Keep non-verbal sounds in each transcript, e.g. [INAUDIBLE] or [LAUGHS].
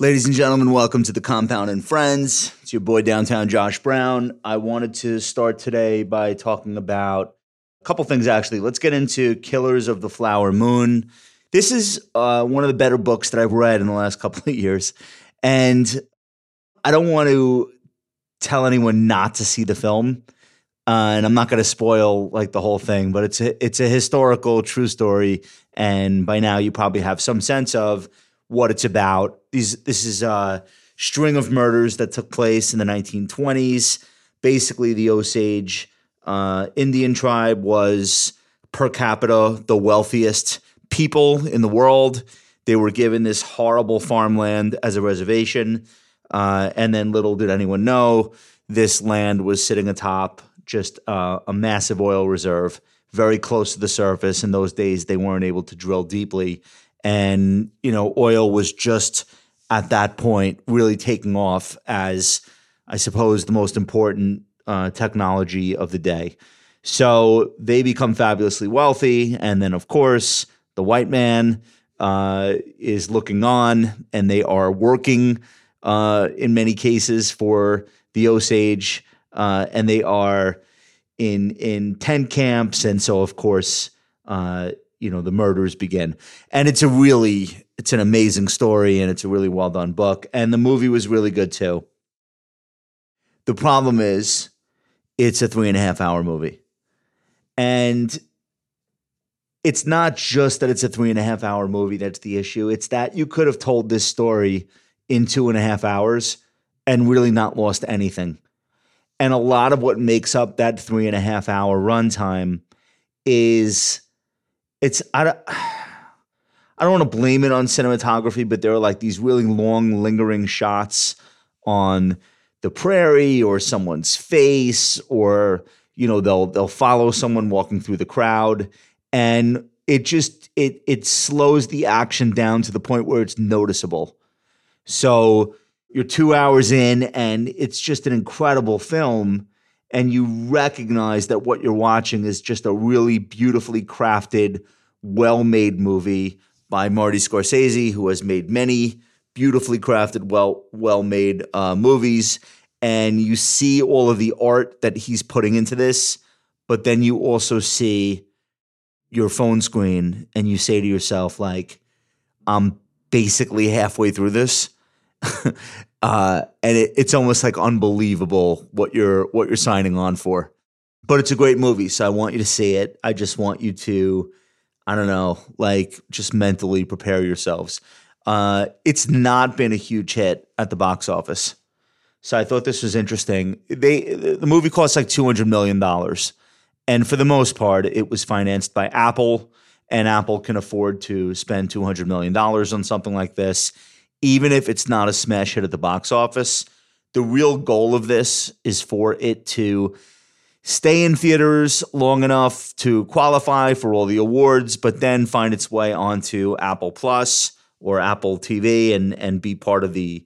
Ladies and gentlemen, welcome to the Compound and Friends. It's your boy downtown Josh Brown. I wanted to start today by talking about a couple things actually. Let's get into Killers of the Flower Moon. This is uh, one of the better books that I've read in the last [LAUGHS] couple of years. And I don't want to tell anyone not to see the film. Uh, and I'm not going to spoil like the whole thing, but it's a, it's a historical true story. And by now you probably have some sense of what it's about. These this is a string of murders that took place in the 1920s. Basically, the Osage uh, Indian tribe was per capita the wealthiest people in the world. They were given this horrible farmland as a reservation, uh, and then little did anyone know this land was sitting atop just uh, a massive oil reserve, very close to the surface. In those days, they weren't able to drill deeply, and you know oil was just at that point really taking off as I suppose the most important uh, technology of the day. So they become fabulously wealthy, and then of course the white man uh, is looking on, and they are working uh, in many cases for the Osage, uh, and they are in in tent camps, and so of course uh, you know the murders begin. And it's a really it's an amazing story and it's a really well done book and the movie was really good too. The problem is it's a three and a half hour movie. And it's not just that it's a three and a half hour movie that's the issue it's that you could have told this story in two and a half hours and really not lost anything. And a lot of what makes up that three and a half hour runtime is it's I don't, [SIGHS] I don't want to blame it on cinematography, but there are like these really long, lingering shots on the prairie or someone's face, or you know they'll they'll follow someone walking through the crowd, and it just it it slows the action down to the point where it's noticeable. So you're two hours in, and it's just an incredible film and you recognize that what you're watching is just a really beautifully crafted, well made movie by Marty Scorsese, who has made many beautifully crafted, well well made uh, movies. And you see all of the art that he's putting into this, but then you also see your phone screen and you say to yourself, like, I'm basically halfway through this. [LAUGHS] uh, and it, it's almost like unbelievable what you're what you're signing on for. But it's a great movie, so I want you to see it. I just want you to, I don't know, like just mentally prepare yourselves. Uh, it's not been a huge hit at the box office, so I thought this was interesting. They the movie cost like two hundred million dollars, and for the most part, it was financed by Apple, and Apple can afford to spend two hundred million dollars on something like this even if it's not a smash hit at the box office, the real goal of this is for it to stay in theaters long enough to qualify for all the awards, but then find its way onto Apple Plus or Apple TV and and be part of the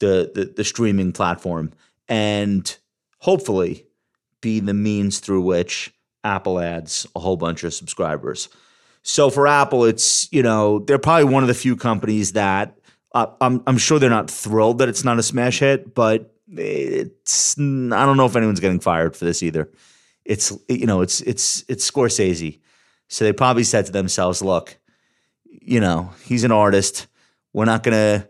the, the, the streaming platform and hopefully be the means through which Apple adds a whole bunch of subscribers. So for Apple, it's you know they're probably one of the few companies that I'm I'm sure they're not thrilled that it's not a smash hit, but it's I don't know if anyone's getting fired for this either. It's you know it's it's it's Scorsese, so they probably said to themselves, "Look, you know he's an artist. We're not gonna."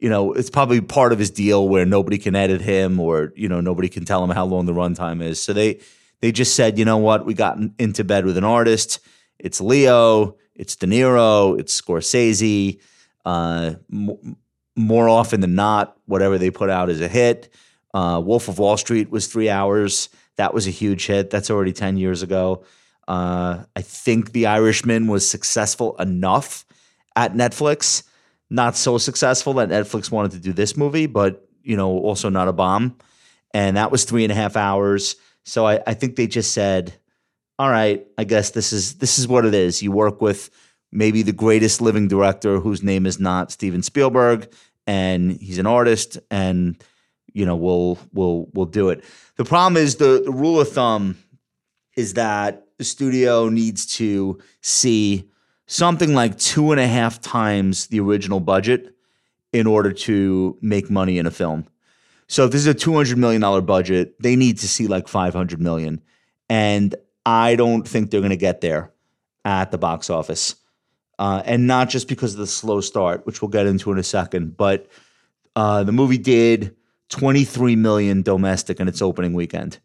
You know, it's probably part of his deal where nobody can edit him, or you know, nobody can tell him how long the runtime is. So they they just said, you know what, we got into bed with an artist. It's Leo, it's De Niro, it's Scorsese uh, m- more often than not, whatever they put out is a hit. Uh, Wolf of Wall Street was three hours. That was a huge hit. That's already 10 years ago. Uh, I think The Irishman was successful enough at Netflix, not so successful that Netflix wanted to do this movie, but you know, also not a bomb. And that was three and a half hours. So I, I think they just said, "All right, I guess this is this is what it is. You work with maybe the greatest living director whose name is not Steven Spielberg, and he's an artist, and you know we'll we'll we'll do it. The problem is the, the rule of thumb is that the studio needs to see something like two and a half times the original budget in order to make money in a film. So if this is a two hundred million dollar budget, they need to see like five hundred million, and I don't think they're going to get there at the box office, uh, and not just because of the slow start, which we'll get into in a second, but uh, the movie did twenty three million domestic in its opening weekend,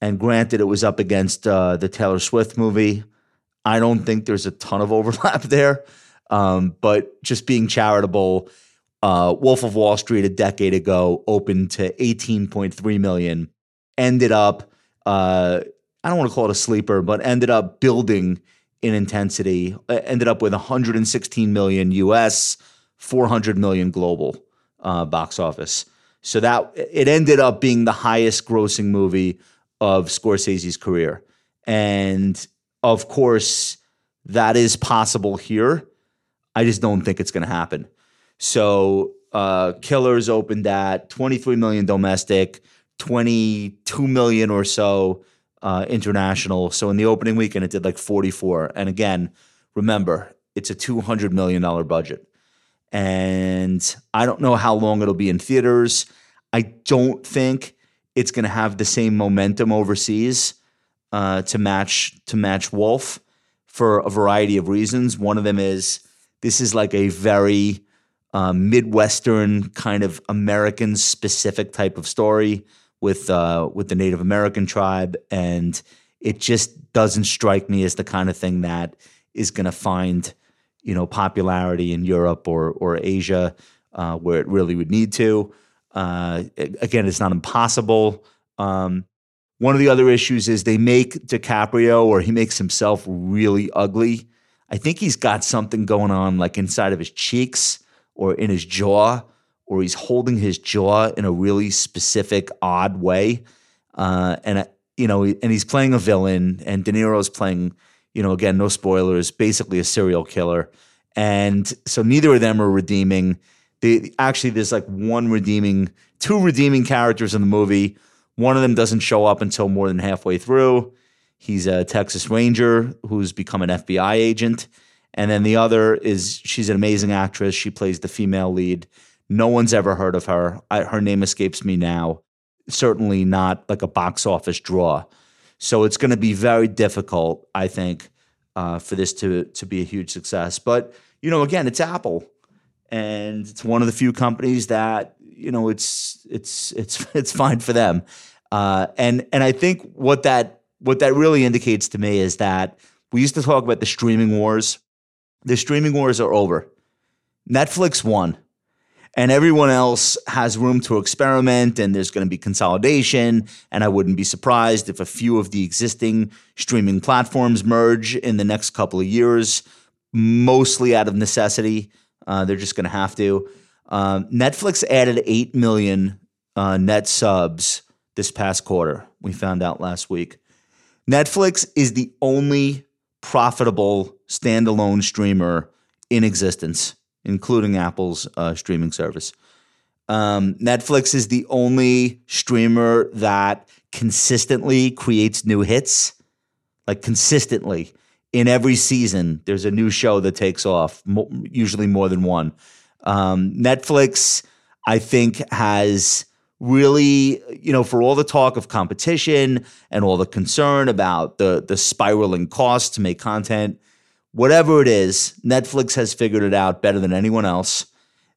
and granted, it was up against uh, the Taylor Swift movie. I don't think there's a ton of [LAUGHS] overlap there, um, but just being charitable uh, Wolf of Wall Street a decade ago opened to 18.3 million, ended up, uh, I don't want to call it a sleeper, but ended up building in intensity, uh, ended up with 116 million US, 400 million global uh, box office. So that it ended up being the highest grossing movie of Scorsese's career. And of course, that is possible here. I just don't think it's going to happen. So uh, Killers opened at 23 million domestic, 22 million or so uh, international. So in the opening weekend, it did like 44. And again, remember, it's a 200 million dollar budget, and I don't know how long it'll be in theaters. I don't think it's going to have the same momentum overseas uh, to match to match Wolf for a variety of reasons. One of them is this is like a very uh, Midwestern kind of American specific type of story with uh, with the Native American tribe, and it just doesn't strike me as the kind of thing that is going to find you know popularity in Europe or or Asia uh, where it really would need to. Uh, again, it's not impossible. Um, one of the other issues is they make DiCaprio or he makes himself really ugly. I think he's got something going on like inside of his cheeks or in his jaw, or he's holding his jaw in a really specific, odd way. Uh, and you know, and he's playing a villain, and De Niro's playing, you know, again, no spoilers, basically a serial killer. And so neither of them are redeeming. They actually there's like one redeeming, two redeeming characters in the movie. One of them doesn't show up until more than halfway through. He's a Texas Ranger who's become an FBI agent. And then the other is she's an amazing actress. She plays the female lead. No one's ever heard of her. I, her name escapes me now. Certainly not like a box office draw. So it's going to be very difficult, I think, uh, for this to to be a huge success. But you know, again, it's Apple, and it's one of the few companies that you know it's it's it's [LAUGHS] it's fine for them. Uh, and and I think what that what that really indicates to me is that we used to talk about the streaming wars the streaming wars are over. Netflix won, and everyone else has room to experiment, and there's going to be consolidation. And I wouldn't be surprised if a few of the existing streaming platforms merge in the next couple of years, mostly out of necessity. Uh, they're just going to have to. Um, Netflix added 8 million uh, net subs this past quarter. We found out last week. Netflix is the only profitable standalone streamer in existence, including Apple's uh, streaming service. Um, Netflix is the only streamer that consistently creates new hits, like consistently. In every season, there's a new show that takes off, mo- usually more than one. Um, Netflix, I think, has really, you know, for all the talk of competition and all the concern about the the spiraling costs to make content, whatever it is, Netflix has figured it out better than anyone else.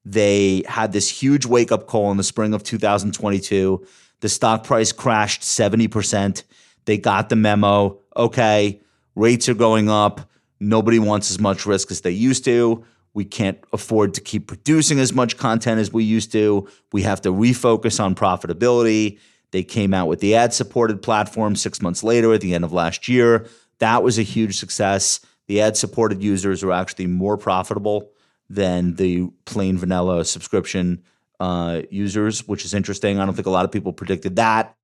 They had this huge wake up call in the spring of 2022. The stock price crashed 70%. They got the memo. Okay, rates are going up. Nobody wants as much risk as they used to. We can't afford to keep producing as much content as we used to. We have to refocus on profitability. They came out with the ad supported platform six months later at the end of last year. That was a huge success. The ad supported users are actually more profitable than the plain vanilla subscription uh, users, which is interesting. I don't think a lot of people predicted that.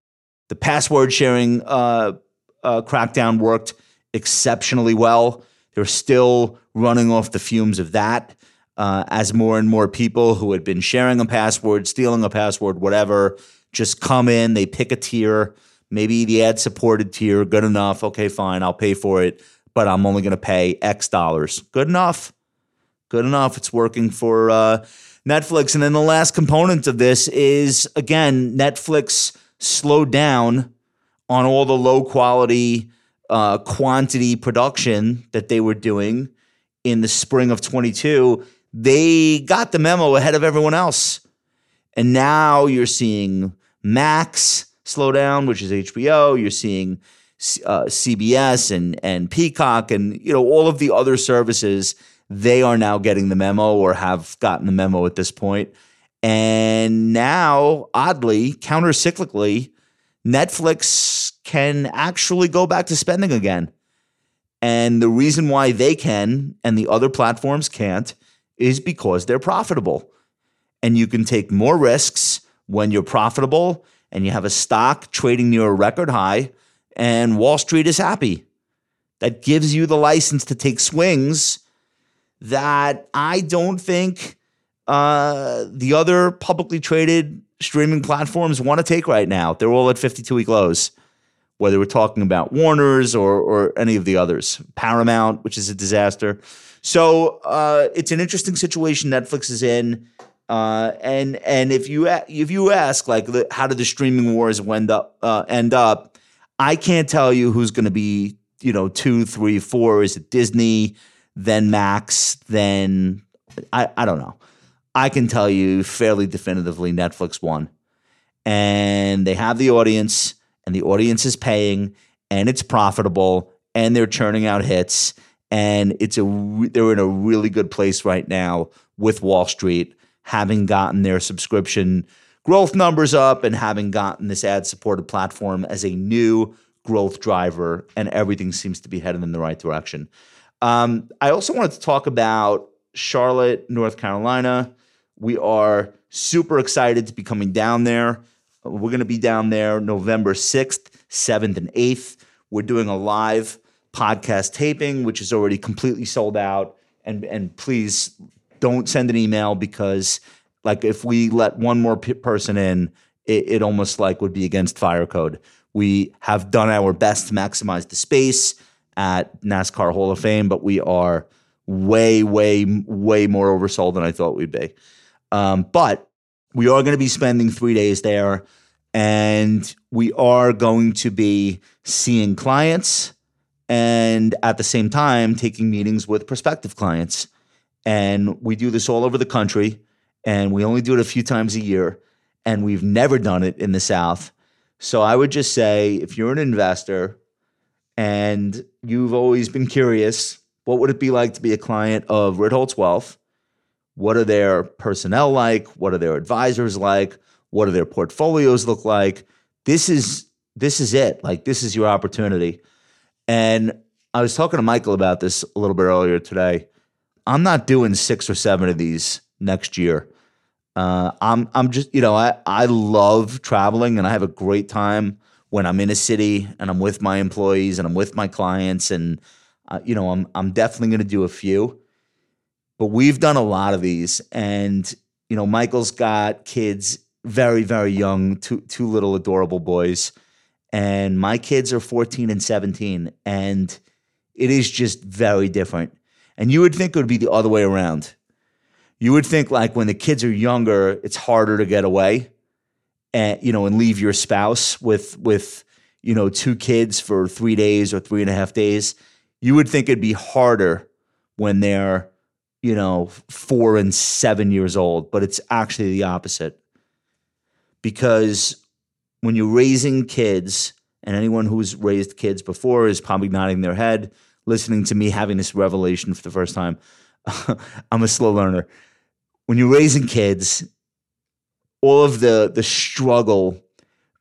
The password sharing uh, uh, crackdown worked exceptionally well. They're still running off the fumes of that uh, as more and more people who had been sharing a password, stealing a password, whatever, just come in. They pick a tier, maybe the ad supported tier, good enough. Okay, fine, I'll pay for it, but I'm only going to pay X dollars. Good enough. Good enough. It's working for uh, Netflix. And then the last component of this is again, Netflix slowed down on all the low quality uh, quantity production that they were doing in the spring of 22. They got the memo ahead of everyone else. And now you're seeing Max slow down, which is HBO. You're seeing uh, CBS and and Peacock and you know all of the other services. They are now getting the memo or have gotten the memo at this point. And now, oddly, counter cyclically, Netflix can actually go back to spending again. And the reason why they can and the other platforms can't is because they're profitable. And you can take more risks when you're profitable and you have a stock trading near a record high and Wall Street is happy. That gives you the license to take swings that I don't think uh, the other publicly traded streaming platforms want to take right now. They're all at 52 week lows, whether we're talking about Warner's or, or any of the others, Paramount, which is a disaster. So uh, it's an interesting situation Netflix is in. Uh, and and if you if you ask like the, how did the streaming wars end up uh, end up, I can't tell you who's going to be you know two, three, four. Is it Disney, then Max, then I I don't know. I can tell you fairly definitively Netflix won. And they have the audience, and the audience is paying, and it's profitable, and they're churning out hits, and it's a they're in a really good place right now with Wall Street, having gotten their subscription growth numbers up and having gotten this ad supported platform as a new growth driver, and everything seems to be headed in the right direction. Um, I also wanted to talk about Charlotte, North Carolina. We are super excited to be coming down there. We're going to be down there November 6th, 7th, and 8th. We're doing a live podcast taping, which is already completely sold out. And, and please don't send an email because, like, if we let one more p- person in, it, it almost like would be against fire code. We have done our best to maximize the space at NASCAR Hall of Fame, but we are way, way, way more oversold than I thought we'd be. Um, but we are going to be spending three days there and we are going to be seeing clients and at the same time taking meetings with prospective clients. And we do this all over the country and we only do it a few times a year and we've never done it in the South. So I would just say if you're an investor and you've always been curious, what would it be like to be a client of Ritholtz Wealth? What are their personnel like? What are their advisors like? What do their portfolios look like? This is this is it. Like this is your opportunity. And I was talking to Michael about this a little bit earlier today. I'm not doing six or seven of these next year. Uh, I'm I'm just you know I I love traveling and I have a great time when I'm in a city and I'm with my employees and I'm with my clients and uh, you know I'm I'm definitely going to do a few. But we've done a lot of these, and you know, Michael's got kids very, very young, two two little adorable boys, and my kids are 14 and 17, and it is just very different. And you would think it would be the other way around. You would think like when the kids are younger, it's harder to get away, and you know, and leave your spouse with with you know two kids for three days or three and a half days. You would think it'd be harder when they're you know, four and seven years old, but it's actually the opposite. Because when you're raising kids, and anyone who's raised kids before is probably nodding their head, listening to me having this revelation for the first time. [LAUGHS] I'm a slow learner. When you're raising kids, all of the the struggle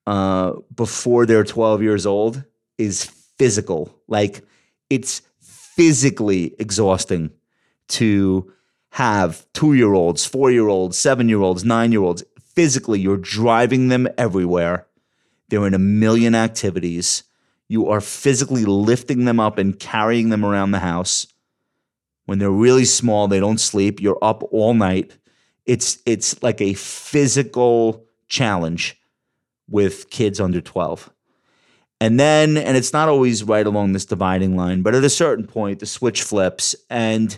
uh, before they're 12 years old is physical. Like it's physically exhausting to have two year olds, four year olds, seven year olds, nine year olds. Physically, you're driving them everywhere. They're in a million activities. You are physically lifting them up and carrying them around the house. When they're really small, they don't sleep. You're up all night. It's it's like a physical challenge with kids under 12. And then, and it's not always right along this dividing line, but at a certain point, the switch flips and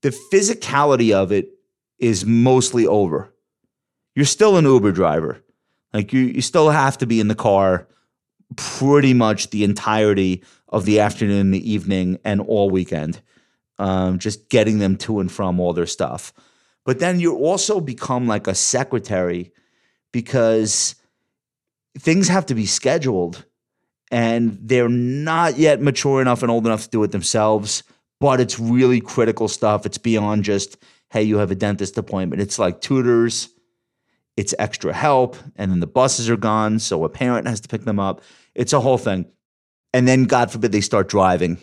the physicality of it is mostly over. You're still an Uber driver. Like you, you still have to be in the car pretty much the entirety of the afternoon, the evening, and all weekend, um, just getting them to and from all their stuff. But then you also become like a secretary because things have to be scheduled and they're not yet mature enough and old enough to do it themselves. But it's really critical stuff. It's beyond just, hey, you have a dentist appointment. It's like tutors, it's extra help, and then the buses are gone. So a parent has to pick them up. It's a whole thing. And then, God forbid, they start driving.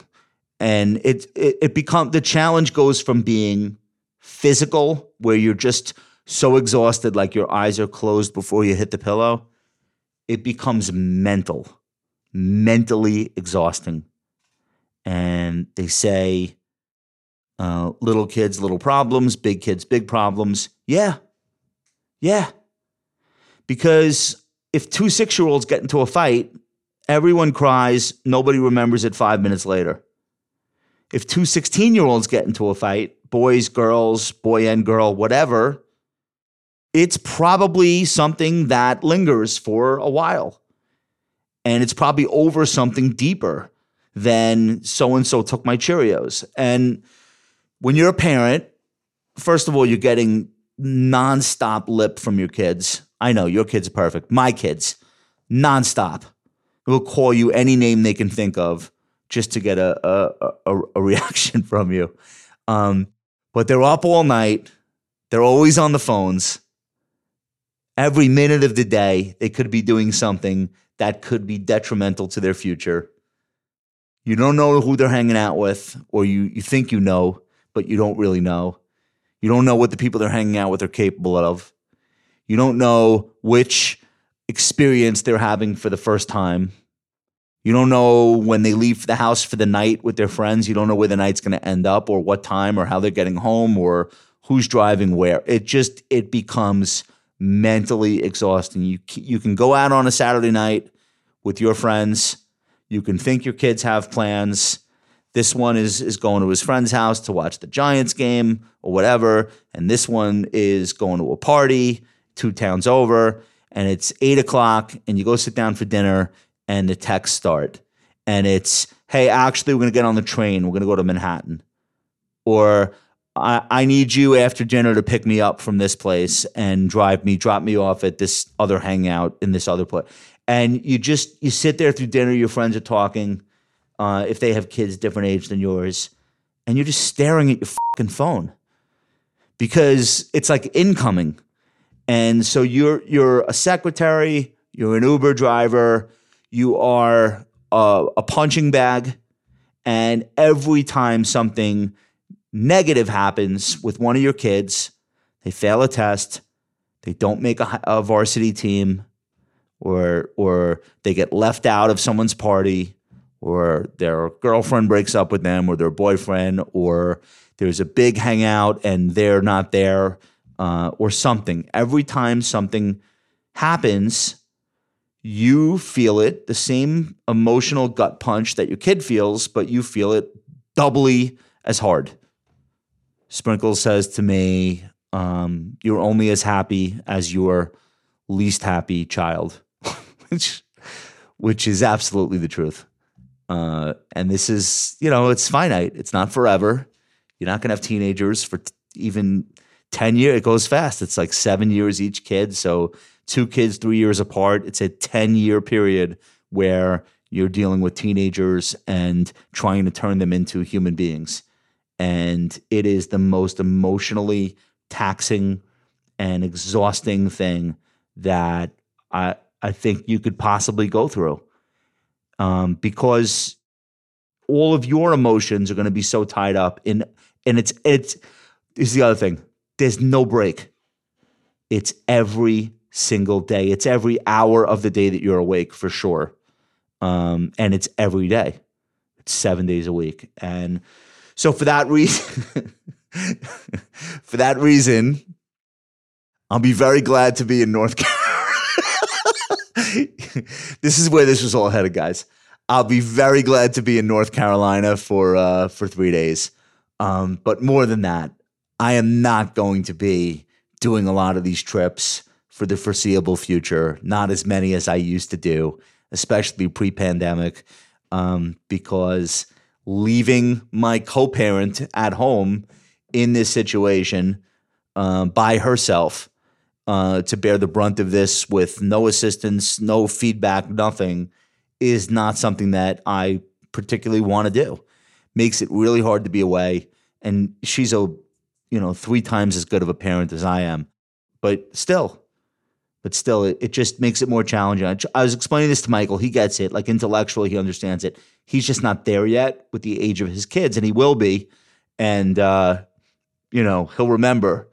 And it, it, it become the challenge goes from being physical, where you're just so exhausted, like your eyes are closed before you hit the pillow, it becomes mental, mentally exhausting. And they say, uh, little kids, little problems, big kids, big problems. Yeah. Yeah. Because if two six year olds get into a fight, everyone cries, nobody remembers it five minutes later. If two 16 year olds get into a fight, boys, girls, boy and girl, whatever, it's probably something that lingers for a while. And it's probably over something deeper than so and so took my Cheerios. And when you're a parent, first of all, you're getting nonstop lip from your kids. I know your kids are perfect. My kids, nonstop, will call you any name they can think of just to get a a, a, a [LAUGHS] reaction from you. Um, but they're up all night. They're always on the phones. Every minute of the day, they could be doing something that could be detrimental to their future. You don't know who they're hanging out with, or you, you think you know, but you don't really know. You don't know what the people they're hanging out with are capable of. You don't know which experience they're having for the first time. You don't know when they leave the house for the night with their friends. You don't know where the night's going to end up or what time or how they're getting home or who's driving where. It just it becomes mentally exhausting. You you can go out on a Saturday night with your friends. You can think your kids have plans. This one is is going to his friend's house to watch the Giants game or whatever, and this one is going to a party two towns over, and it's eight o'clock, and you go sit down for dinner, and the texts start, and it's hey, actually, we're gonna get on the train. We're gonna go to Manhattan, or I, I need you after dinner to pick me up from this place and drive me, drop me off at this other hangout in this other place. And you just you sit there through dinner. Your friends are talking. Uh, if they have kids different age than yours, and you're just staring at your fucking phone because it's like incoming. And so you're you're a secretary, you're an Uber driver, you are a, a punching bag, and every time something negative happens with one of your kids, they fail a test, they don't make a, a varsity team, or or they get left out of someone's party, or their girlfriend breaks up with them, or their boyfriend, or there's a big hangout and they're not there, uh, or something. Every time something happens, you feel it, the same emotional gut punch that your kid feels, but you feel it doubly as hard. Sprinkles says to me, um, You're only as happy as your least happy child, [LAUGHS] which, which is absolutely the truth. Uh, and this is, you know, it's finite, it's not forever. You're not going to have teenagers for t- even 10 years. It goes fast. It's like seven years each kid. So, two kids, three years apart. It's a 10 year period where you're dealing with teenagers and trying to turn them into human beings and it is the most emotionally taxing and exhausting thing that I I think you could possibly go through, um, because all of your emotions are going to be so tied up in, and it's it's is the other thing. There's no break. It's every single day. It's every hour of the day that you're awake for sure, um, and it's every day. It's seven days a week, and so for that reason, [LAUGHS] for that reason, I'll be very glad to be in North Carolina. [LAUGHS] this is where this was all headed, guys. I'll be very glad to be in North Carolina for uh, for three days. Um, but more than that, I am not going to be doing a lot of these trips for the foreseeable future, not as many as I used to do, especially pre pandemic, um, because leaving my co parent at home in this situation um, by herself uh, to bear the brunt of this with no assistance, no feedback, nothing is not something that I particularly want to do. Makes it really hard to be away. And she's a, you know, three times as good of a parent as I am. But still, but still, it, it just makes it more challenging. I, I was explaining this to Michael. He gets it. Like intellectually, he understands it. He's just not there yet with the age of his kids, and he will be. And, uh, you know, he'll remember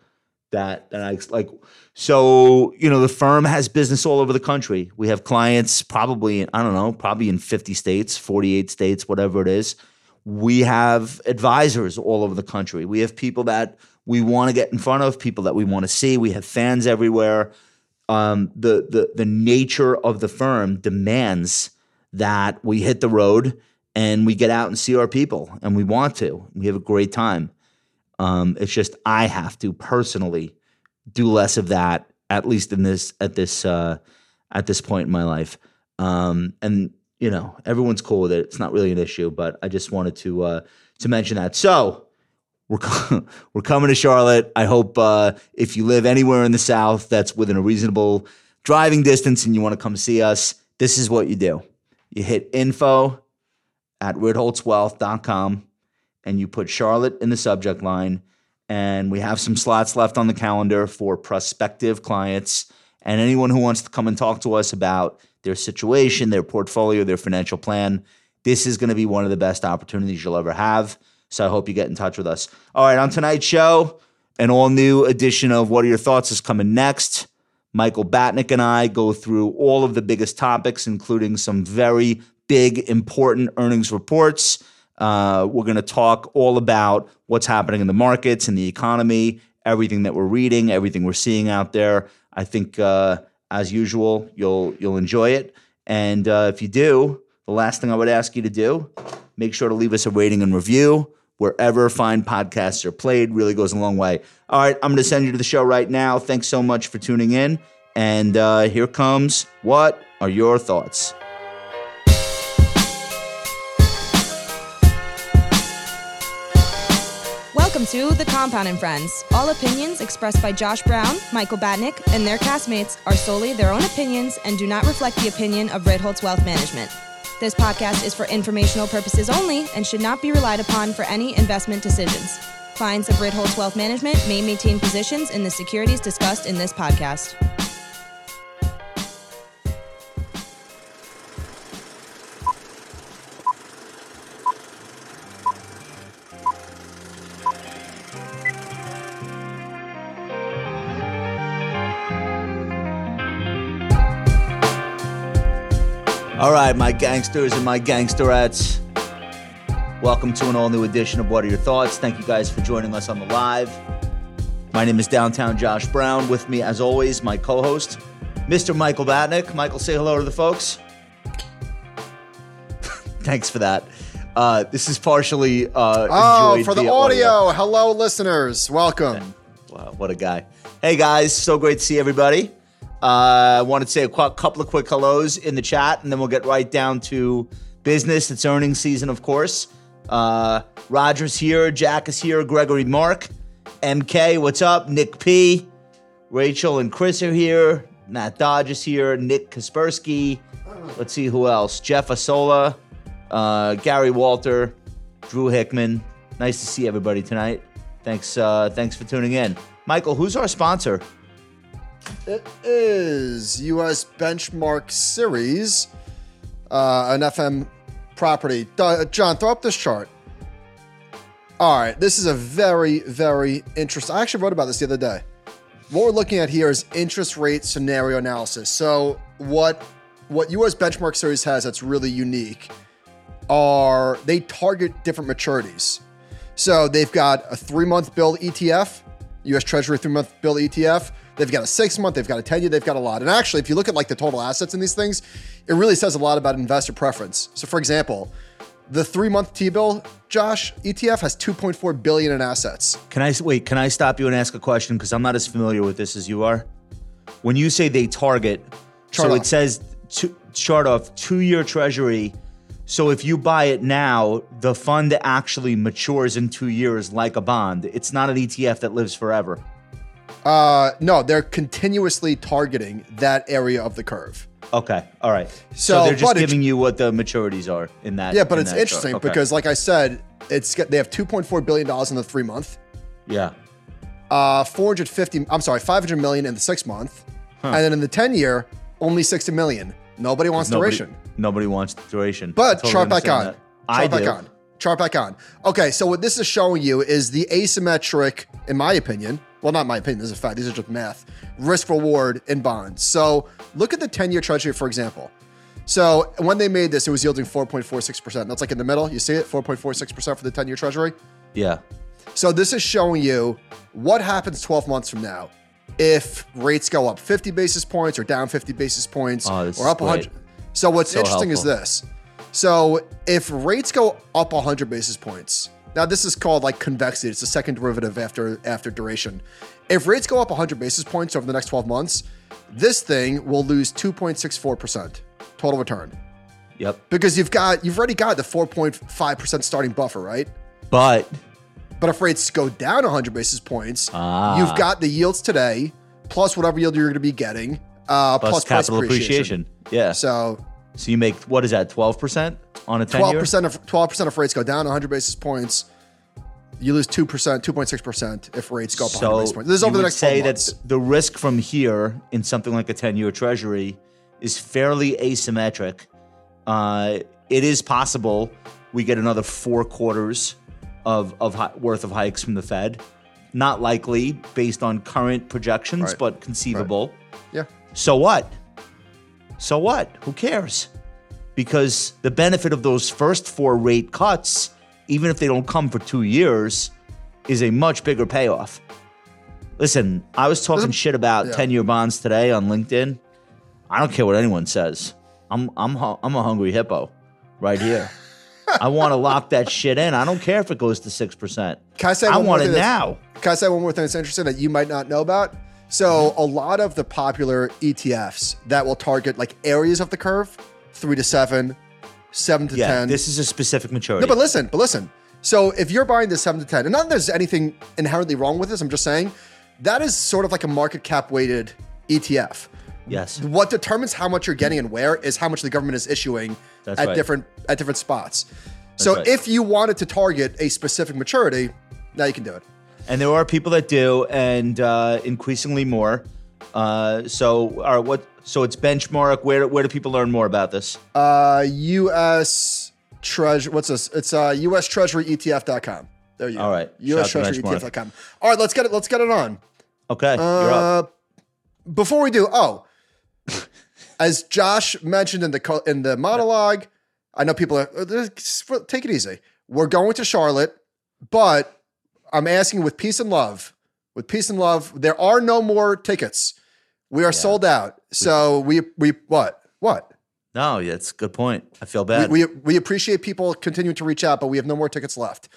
that. And I like, so, you know, the firm has business all over the country. We have clients probably, I don't know, probably in 50 states, 48 states, whatever it is. We have advisors all over the country. We have people that we want to get in front of, people that we want to see. We have fans everywhere. Um, the, the, the nature of the firm demands that we hit the road and we get out and see our people, and we want to. We have a great time. Um, it's just I have to personally do less of that, at least in this at this uh, at this point in my life. Um, and you know, everyone's cool with it. It's not really an issue, but I just wanted to uh, to mention that. So we're [LAUGHS] we're coming to Charlotte. I hope uh, if you live anywhere in the South that's within a reasonable driving distance and you want to come see us, this is what you do. You hit info at ritholtzwealth.com and you put Charlotte in the subject line. And we have some slots left on the calendar for prospective clients and anyone who wants to come and talk to us about their situation, their portfolio, their financial plan. This is going to be one of the best opportunities you'll ever have. So I hope you get in touch with us. All right, on tonight's show, an all new edition of What Are Your Thoughts is coming next. Michael Batnick and I go through all of the biggest topics, including some very big, important earnings reports uh, we're going to talk all about what's happening in the markets and the economy, everything that we're reading, everything we're seeing out there. I think, uh, as usual, you'll you'll enjoy it. And uh, if you do, the last thing I would ask you to do, make sure to leave us a rating and review wherever fine podcasts are played. Really goes a long way. All right, I'm going to send you to the show right now. Thanks so much for tuning in. And uh, here comes what are your thoughts? Welcome to The Compound and Friends. All opinions expressed by Josh Brown, Michael Batnick, and their castmates are solely their own opinions and do not reflect the opinion of Ritholtz Wealth Management. This podcast is for informational purposes only and should not be relied upon for any investment decisions. Clients of Ritholtz Wealth Management may maintain positions in the securities discussed in this podcast. All right, my gangsters and my gangsterettes. Welcome to an all new edition of What Are Your Thoughts? Thank you guys for joining us on the live. My name is Downtown Josh Brown. With me, as always, my co host, Mr. Michael Batnick. Michael, say hello to the folks. [LAUGHS] Thanks for that. Uh, this is partially. Uh, oh, for the audio. audio. Hello, listeners. Welcome. Wow, what a guy. Hey, guys. So great to see everybody. I uh, wanted to say a qu- couple of quick hellos in the chat, and then we'll get right down to business. It's earnings season, of course. Uh, Roger's here, Jack is here, Gregory Mark, MK, what's up? Nick P, Rachel and Chris are here. Matt Dodge is here. Nick Kaspersky. Let's see who else. Jeff Asola, uh, Gary Walter, Drew Hickman. Nice to see everybody tonight. Thanks, uh, thanks for tuning in. Michael, who's our sponsor? It is U.S. Benchmark Series, uh, an FM property. Uh, John, throw up this chart. All right, this is a very, very interesting. I actually wrote about this the other day. What we're looking at here is interest rate scenario analysis. So, what what U.S. Benchmark Series has that's really unique are they target different maturities. So they've got a three month bill ETF, U.S. Treasury three month bill ETF They've got a six month, they've got a 10 year, they've got a lot. And actually, if you look at like the total assets in these things, it really says a lot about investor preference. So, for example, The three month T bill, Josh, ETF has 2.4 billion in assets. Can I wait? Can I stop you and ask a question because I'm not as familiar with this as you are? When you say they target, Chart so off. it says two, chart off two year treasury. So if you buy it now, the fund actually matures in two years like a bond. It's not an ETF that lives forever. Uh, no, they're continuously targeting that area of the curve. Okay, all right. So, So, they're just giving you what the maturities are in that. Yeah, but in it's interesting Okay. because, like I said, it's they have 2.4 billion dollars in the three month, yeah, uh, 450. I'm sorry, 500 million in the six month, and then in the 10 year, only 60 million. Nobody wants nobody, duration. nobody wants duration. But totally chart back on. that. Chart I back do. on. Chart back on. Okay, so what this is showing you is the asymmetric, in my opinion, well, not my opinion, this is a fact, these are just math, risk reward in bonds. So look at the 10 year treasury, for example. So when they made this, it was yielding 4.46%. That's like in the middle. You see it? 4.46% for the 10 year treasury. Yeah. So this is showing you what happens 12 months from now if rates go up 50 basis points or down 50 basis points Oh, or up 100. great. So what's So interesting helpful. is this. So if rates go up 100 basis points, now this is called like convexity. It's the second derivative after after duration. If rates go up 100 basis points over the next 12 months, this thing will lose 2.64% total return Yep. because you've got you've already got the 4.5% starting buffer, right? But But if rates go down 100 basis points, Ah. you've got the yields today plus whatever yield you're going to be getting, uh, plus, plus, capital appreciation. Yeah. So, So you make what is that? Twelve percent on a 12 percent of 12 percent of rates go down 100 basis points. You lose two percent, 2.6 percent if rates go up 100 basis points. This is over the next say that the risk from here in something like a ten-year Treasury is fairly asymmetric. Uh, it is possible we get another four quarters of of hi- worth of hikes from the Fed. Not likely based on current projections, Right. but conceivable. yeah. So what? So what? Who cares? Because the benefit of those first four rate cuts, even if they don't come for two years, is a much bigger payoff. Listen, I was talking shit about yeah. 10 year bonds today on LinkedIn. I don't care what anyone says. I'm, I'm, I'm a hungry hippo right here. I want to lock that shit in. I don't care if it goes to 6%. Can I say I want it now. Can I say one more thing that's interesting that you might not know about? So a lot of the popular ETFs that will target like areas of the curve, three to seven, seven to Yeah, ten. this is a specific maturity. No, but listen, but listen. So if you're buying the seven to ten, and not that there's anything inherently wrong with this, I'm just saying that is sort of like a market cap weighted ETF. yes. What determines how much you're getting and where is how much the government is issuing That's at right. different at different spots. So right. if you wanted to target a specific maturity, now you can do it. and there are people that do, and uh, increasingly more. Uh, so, all right, what? So it's benchmark. Where where do people learn more about this? Uh, U.S. Treasury. What's this? It's uh, U.S. Treasury ETF.com. There you go. All right. U.S. Shout out to Treasury ETF.com. All right, let's get it. Let's get it on. Okay, you're up. Uh, before we do, oh, as Josh mentioned in the in the monologue, I know people are uh, take it easy. We're going to Charlotte, but I'm asking with peace and love. With peace and love, there are no more tickets. We are sold out. So we we what what No, yeah, it's a good point. I feel bad. we we appreciate people continuing to reach out, but we have no more tickets left.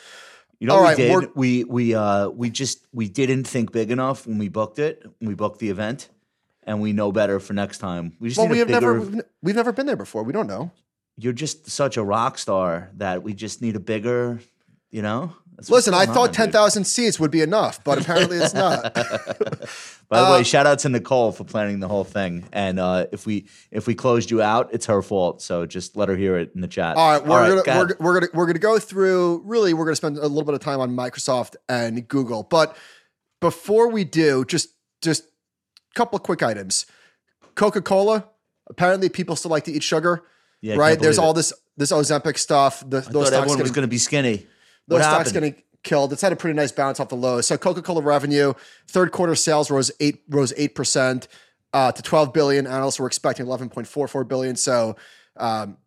you know, all right, we we're- did. We we uh we just we didn't think big enough when we booked it. When we booked the event, and we know better for next time. We just Well, need we have bigger. never we've never been there before. We don't know. You're just such a rock star that we just need a bigger. You know. That's Listen, I thought on, ten dude. seats would be enough, but apparently it's not. [LAUGHS] By the way, Uh, shout out to Nicole for planning the whole thing. And uh, if we if we closed you out, it's her fault. So just let her hear it in the chat. All right, we're All right, gonna go we're, we're gonna we're gonna go through. Really, we're gonna spend a little bit of time on Microsoft and Google. But before we do, just just a couple of quick items. Coca Cola. Apparently, people still like to eat sugar, Yeah, right? There's believe all this this Ozempic stuff. The, I those thought everyone was going to be skinny. Those what stocks happened? getting killed. It's had a pretty nice bounce off the lows. So Coca Cola revenue, third quarter sales rose eight rose eight percent uh, to twelve billion. Analysts were expecting eleven point four four billion. So, um,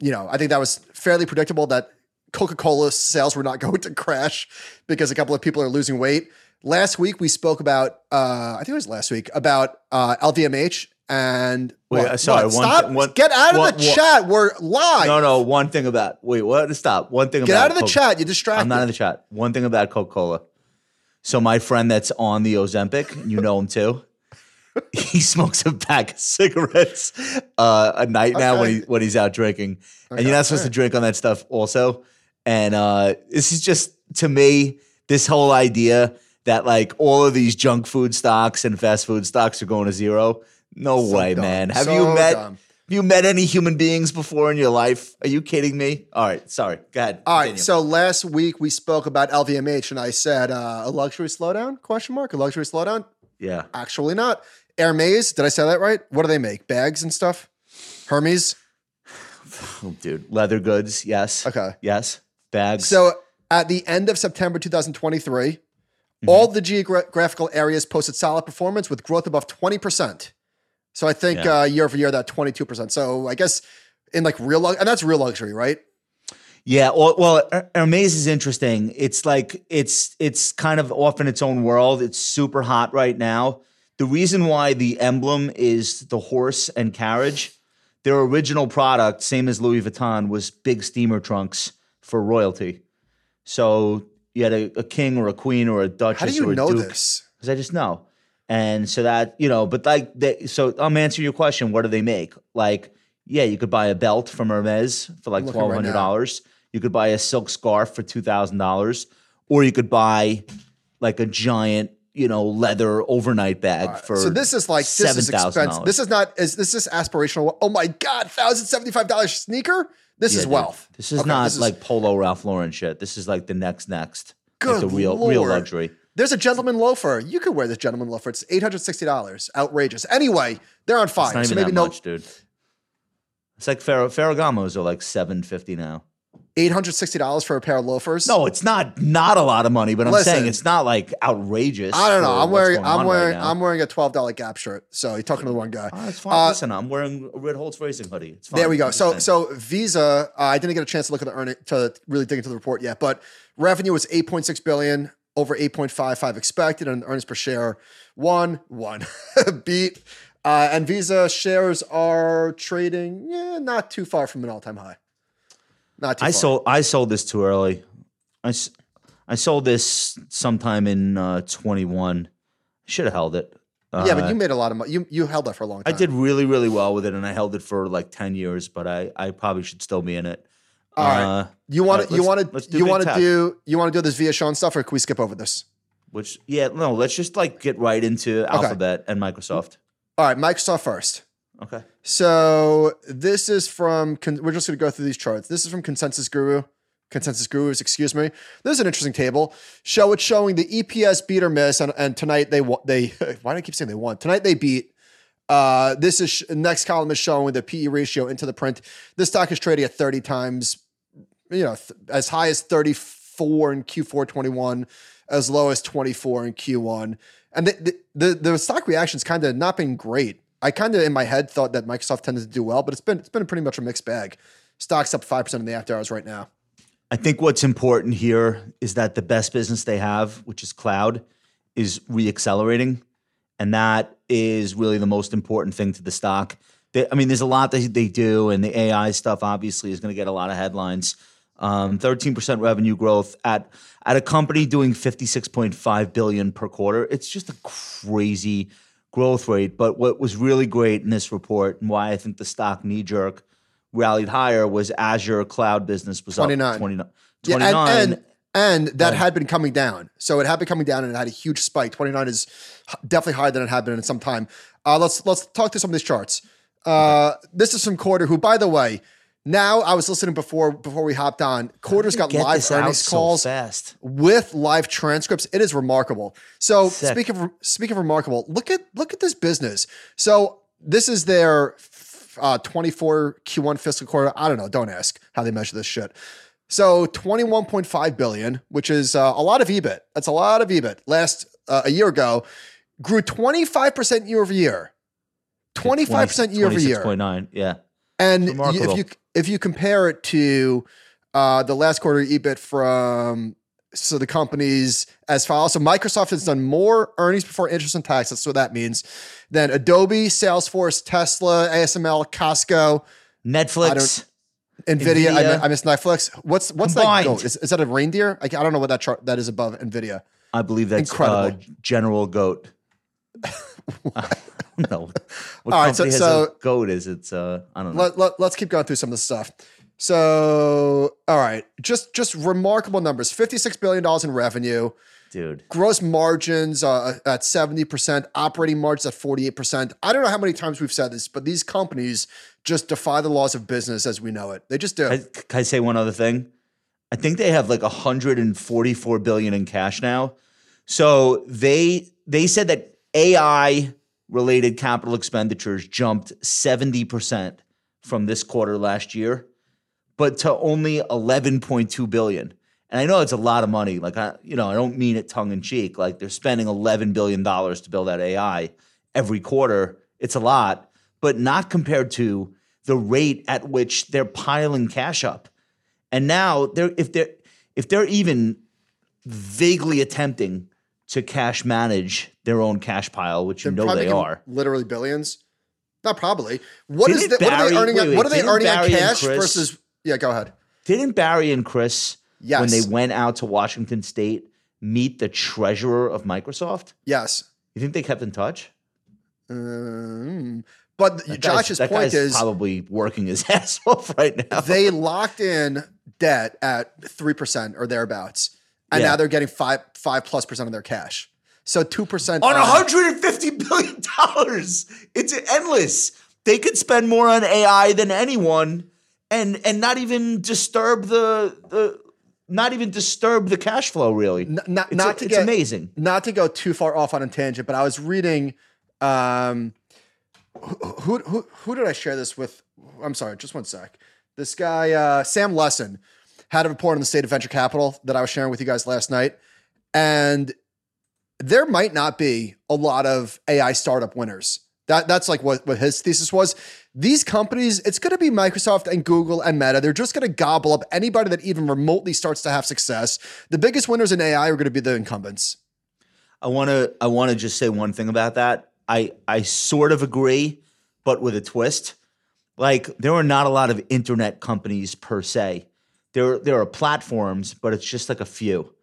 you know, I think that was fairly predictable that Coca Cola sales were not [LAUGHS] going to crash because a couple of people are losing weight. Last week we spoke about, uh, I think it was last week, about uh, LVMH and. Wait, what? sorry, What? one Stop. one- Get out of one- the one- chat. We're live. No, no. One thing about wait, what? Stop. One thing about. Get out of the chat. You're distracted. I'm not in the chat. One thing about Coca Cola. So my friend that's on the Ozempic, you know him too. [LAUGHS] He smokes a pack of cigarettes uh, a night now when he when he's out drinking, and you're not supposed to drink on that stuff also. And uh, this is just to me this whole idea that like all of these junk food stocks and fast food stocks are going to zero. No So way, dumb. man. Have So you met dumb. have you met any human beings before in your life? Are you kidding me? All right, sorry. Go ahead. All right. continue. So last week we spoke about LVMH, and I said uh, a luxury slowdown? Question mark. A luxury slowdown? yeah. Actually, not. Hermes. Did I say that right? What do they make? Bags and stuff. Hermes. [SIGHS] Oh, dude, leather goods, yes. Okay. Yes. Bags. So at the end of September 2023, all the geographical areas posted solid performance with growth above 20%. So I think Yeah. uh, year over year, that 22%. So I guess in like real, and that's real luxury, right? yeah, well, well, Her- Hermes is interesting. It's like it's it's kind of off in its own world. It's super hot right now. The reason why the emblem is the horse and carriage, their original product, same as Louis Vuitton, was big steamer trunks for royalty. So you had a, a king or a queen or a duchess How do you know duke. this? because I just know. And so that you know, but like, they, so I'm answering your question. What do they make? Like, yeah, you could buy a belt from Hermes for like twelve right hundred dollars. You could buy a silk scarf for two thousand dollars, or you could buy like a giant, you know, leather overnight bag for. so this is like this is expensive. This is not is this is aspirational. Oh my god, thousand seventy five dollars sneaker. This is wealth. This is Okay, not this is- like Polo Ralph Lauren shit. This is like the next next. like Good the real real luxury. There's a gentleman loafer. You could wear this gentleman loafer. It's eight hundred sixty dollars. Outrageous. Anyway, they're on fire. It's not so maybe that no much, dude. It's like Ferro, Ferragamos are like seven fifty now. eight hundred sixty dollars for a pair of loafers. No, it's not not a lot of money, but I'm Listen. saying it's not like outrageous. I don't know. I'm wearing I'm wearing right. I'm wearing a twelve dollar Gap shirt. So you're talking to the one guy. Oh, it's fine. Uh, Listen, I'm wearing a Ritholtz racing hoodie. It's fine. There we go. So so Visa, uh, I didn't get a chance to look at the earning to really dig into the report yet, but revenue was 8.6 billion, over 8.55 expected, and earnings per share one one [LAUGHS] beat. Uh, and Visa shares are trading, yeah, not too far from an all time high. Not too I far. sold I sold this too early. I, I sold this sometime in uh, 21. Should have held it. Uh, yeah, but you made a lot of money. You you held that for a long time. I did really really well with it, and I held it for like 10 years. But I I probably should still be in it. All right. Uh, You want to you want to do you want to do you want to do this via Sean stuff, or can we skip over this? Which yeah no let's just like get right into Alphabet and Microsoft. All right, Microsoft first. Okay. So this is from. We're just going to go through these charts. This is from Consensus Guru. Consensus Gurus, excuse me. This is an interesting table. Show it's showing the EPS beat or miss, and, and tonight they they. [LAUGHS] Why do I keep saying they won? Tonight they beat. Uh, this is next column is showing the PE ratio into the print. This stock is trading at 30 times, you know, th- as high as 34 in Q4 21, as low as 24 in Q1. And the the, the, the stock reaction's kind of not been great. I kind of in my head thought that Microsoft tended to do well, but it's been it's been pretty much a mixed bag. Stock's up five percent in the after hours right now. I think what's important here is that the best business they have, which is cloud, is reaccelerating. And that is really the most important thing to the stock. They, I mean, there's a lot that they do, and the AI stuff obviously is going to get a lot of headlines. Um, 13% revenue growth at at a company doing 56.5 billion per quarter. It's just a crazy growth rate. But what was really great in this report, and why I think the stock knee jerk rallied higher, was Azure cloud business was 29. up 29. Yeah, 29 and, and and that Right. had been coming down. So it had been coming down and it had a huge spike. 29 is definitely higher than it had been in some time. Uh, let's let's talk to some of these charts. Uh, this is from Quartr, who, by the way, now I was listening before before we hopped on. Quartr's got live earnings calls fast. with live transcripts. It is remarkable. So Sick. speaking of speaking of remarkable, look at look at this business. So this is their uh, 24 Q1 fiscal quarter. I don't know. Don't ask how they measure this shit. So 21.5 billion, which is uh, a lot of EBIT. That's a lot of EBIT. Last uh, a year ago, grew 25% year over year. 25% year over year. 26.9. Yeah. And if you if you compare it to uh, the last quarter EBIT from so the companies as follows. So Microsoft has done more earnings before interest and taxes. That's what that means. Than Adobe, Salesforce, Tesla, ASML, Costco, Netflix. Nvidia. I, Nvidia. mi- I missed Netflix. What's what's Combined. that? Goat? Is, is that a reindeer? I, I don't know what that chart that is above Nvidia. I believe that's uh, General Goat. [LAUGHS] no. What All right, so- has so- a goat is it's uh I don't know. Let, let, let's keep going through some of the stuff. So, all right, just just remarkable numbers: fifty-six billion dollars in revenue, Dude. gross margins uh, at seventy percent, operating margins at forty-eight percent. I don't know how many times we've said this, but these companies just defy the laws of business as we know it. They just do. Can I, can I say one other thing? I think they have like 144 billion in cash now. So they they said that AI related capital expenditures jumped 70% from this quarter last year, but to only 11.2 billion. And I know it's a lot of money. Like I, you know, I don't mean it tongue in cheek. Like they're spending 11 billion dollars to build that AI every quarter. It's a lot, but not compared to the rate at which they're piling cash up. And now they're if they're if they're even vaguely attempting to cash manage their own cash pile, which you They're know probably they are. literally billions. Not probably. What is Didn't the, what are they earning? wait, on, wait, what are they earning Barry and cash Chris- versus? Yeah, go ahead. Didn't Barry and Chris, when they went out to Washington State, meet the treasurer of Microsoft? Yes. You think they kept in touch? Um, but That Josh's point is probably working his [LAUGHS] ass off right now. they locked in debt at three percent or thereabouts, and Yeah. now they're getting five five plus percent of their cash. So two percent on 150 billion dollars. It's endless. They could spend more on AI than anyone, and and not even disturb the the not even disturb the cash flow. Really, N- not it's, not to it's get amazing. not to go too far off on a tangent, but I was reading. Um, who, who who did I share this with? I'm sorry, just one sec. This guy, uh, Sam Lessin, had a report on the state of venture capital that I was sharing with you guys last night, and there might not be a lot of AI startup winners. That that's like what what his thesis was. These companies, it's going to be Microsoft and Google and Meta. They're just going to gobble up anybody that even remotely starts to have success. The biggest winners in AI are going to be the incumbents. I want to I want to just say one thing about that. I I sort of agree, but with a twist. Like there are not a lot of internet companies per se. There there are platforms, but it's just like a few.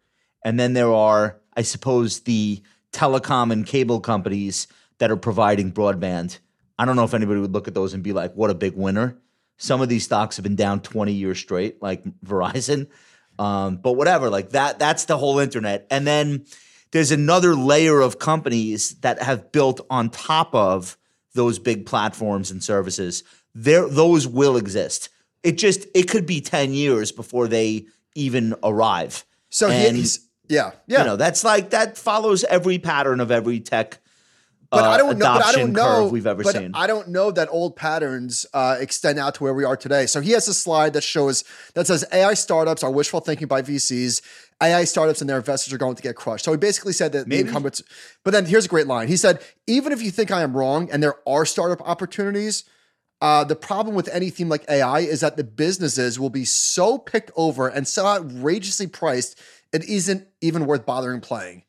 And then there are, I suppose, the telecom and cable companies that are providing broadband. I don't know if anybody would look at those and be like, "What a big winner." Some of these stocks have been down 20 years straight, like Verizon. Um, but whatever, like that, that's the whole internet. And then there's another layer of companies that have built on top of those big platforms and services. There, those will exist. It just it could be 10 years before they even arrive. So And, he's yeah, yeah. You know, that's like that follows every pattern of every tech but uh, I don't know. But I don't know. we've ever but seen. I don't know that old patterns uh, extend out to where we are today. So he has a slide that shows that says AI startups are wishful thinking by VCs. AI startups and their investors are going to get crushed. So he basically said that Maybe. the incumbents. But then here's a great line. He said, even if you think I am wrong and there are startup opportunities. Uh, the problem with any theme like AI is that the businesses will be so picked over and so outrageously priced, it isn't even worth bothering playing.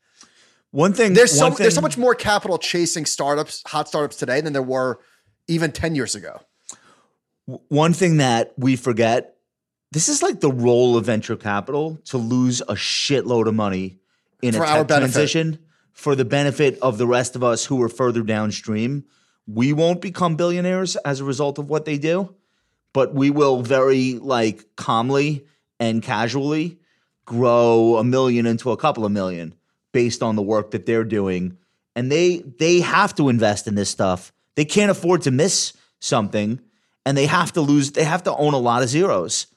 One thing There's so one there's so much more capital chasing startups, hot startups today than there were even 10 years ago. one thing that we forget this is like the role of venture capital to lose a shitload of money in For a tech transition for the benefit of the rest of us who are further downstream. We won't become billionaires as a result of what they do, but we will very like calmly and casually grow a million into a couple of million based on the work that they're doing. And they they have to invest in this stuff. They can't afford to miss something and they have to lose they have to own a lot of zeros.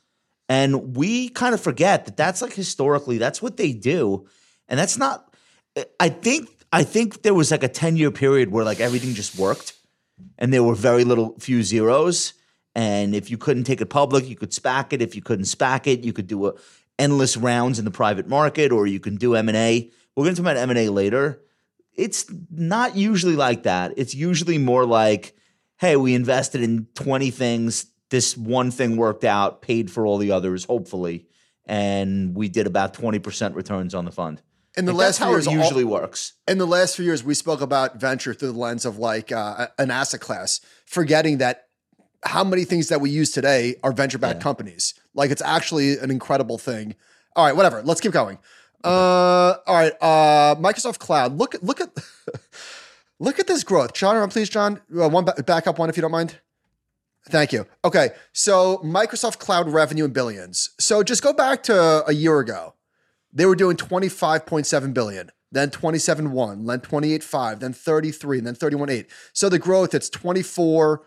And we kind of forget that that's like historically that's what they do. And that's not I think I think there was like a 10 year period where like everything just worked and there were very little few zeros. And if you couldn't take it public, you could SPAC it. If you couldn't SPAC it, you could do a endless rounds in the private market, or you can do M and A. We're going to talk about M and A later. It's not usually like that. It's usually more like, hey, we invested in twenty things. This one thing worked out, paid for all the others, hopefully, and we did about 20% returns on the fund. And the Like, last that's few how years, it all- usually works. in the last few years, we spoke about venture through the lens of like uh, an asset class, forgetting that how many things that we use today are venture backed Yeah. companies. Like it's actually an incredible thing. All right, whatever. Let's keep going. Uh, all right, uh, Microsoft Cloud. Look at look at [LAUGHS] look at this growth, John. Please, John, uh, one ba- back up one if you don't mind. Thank you. Okay, so Microsoft Cloud revenue in billions. So just go back to a year ago. They were doing 25.7 billion, then 27.1, then 28.5, then 33, and then 31.8. So the growth, it's 24.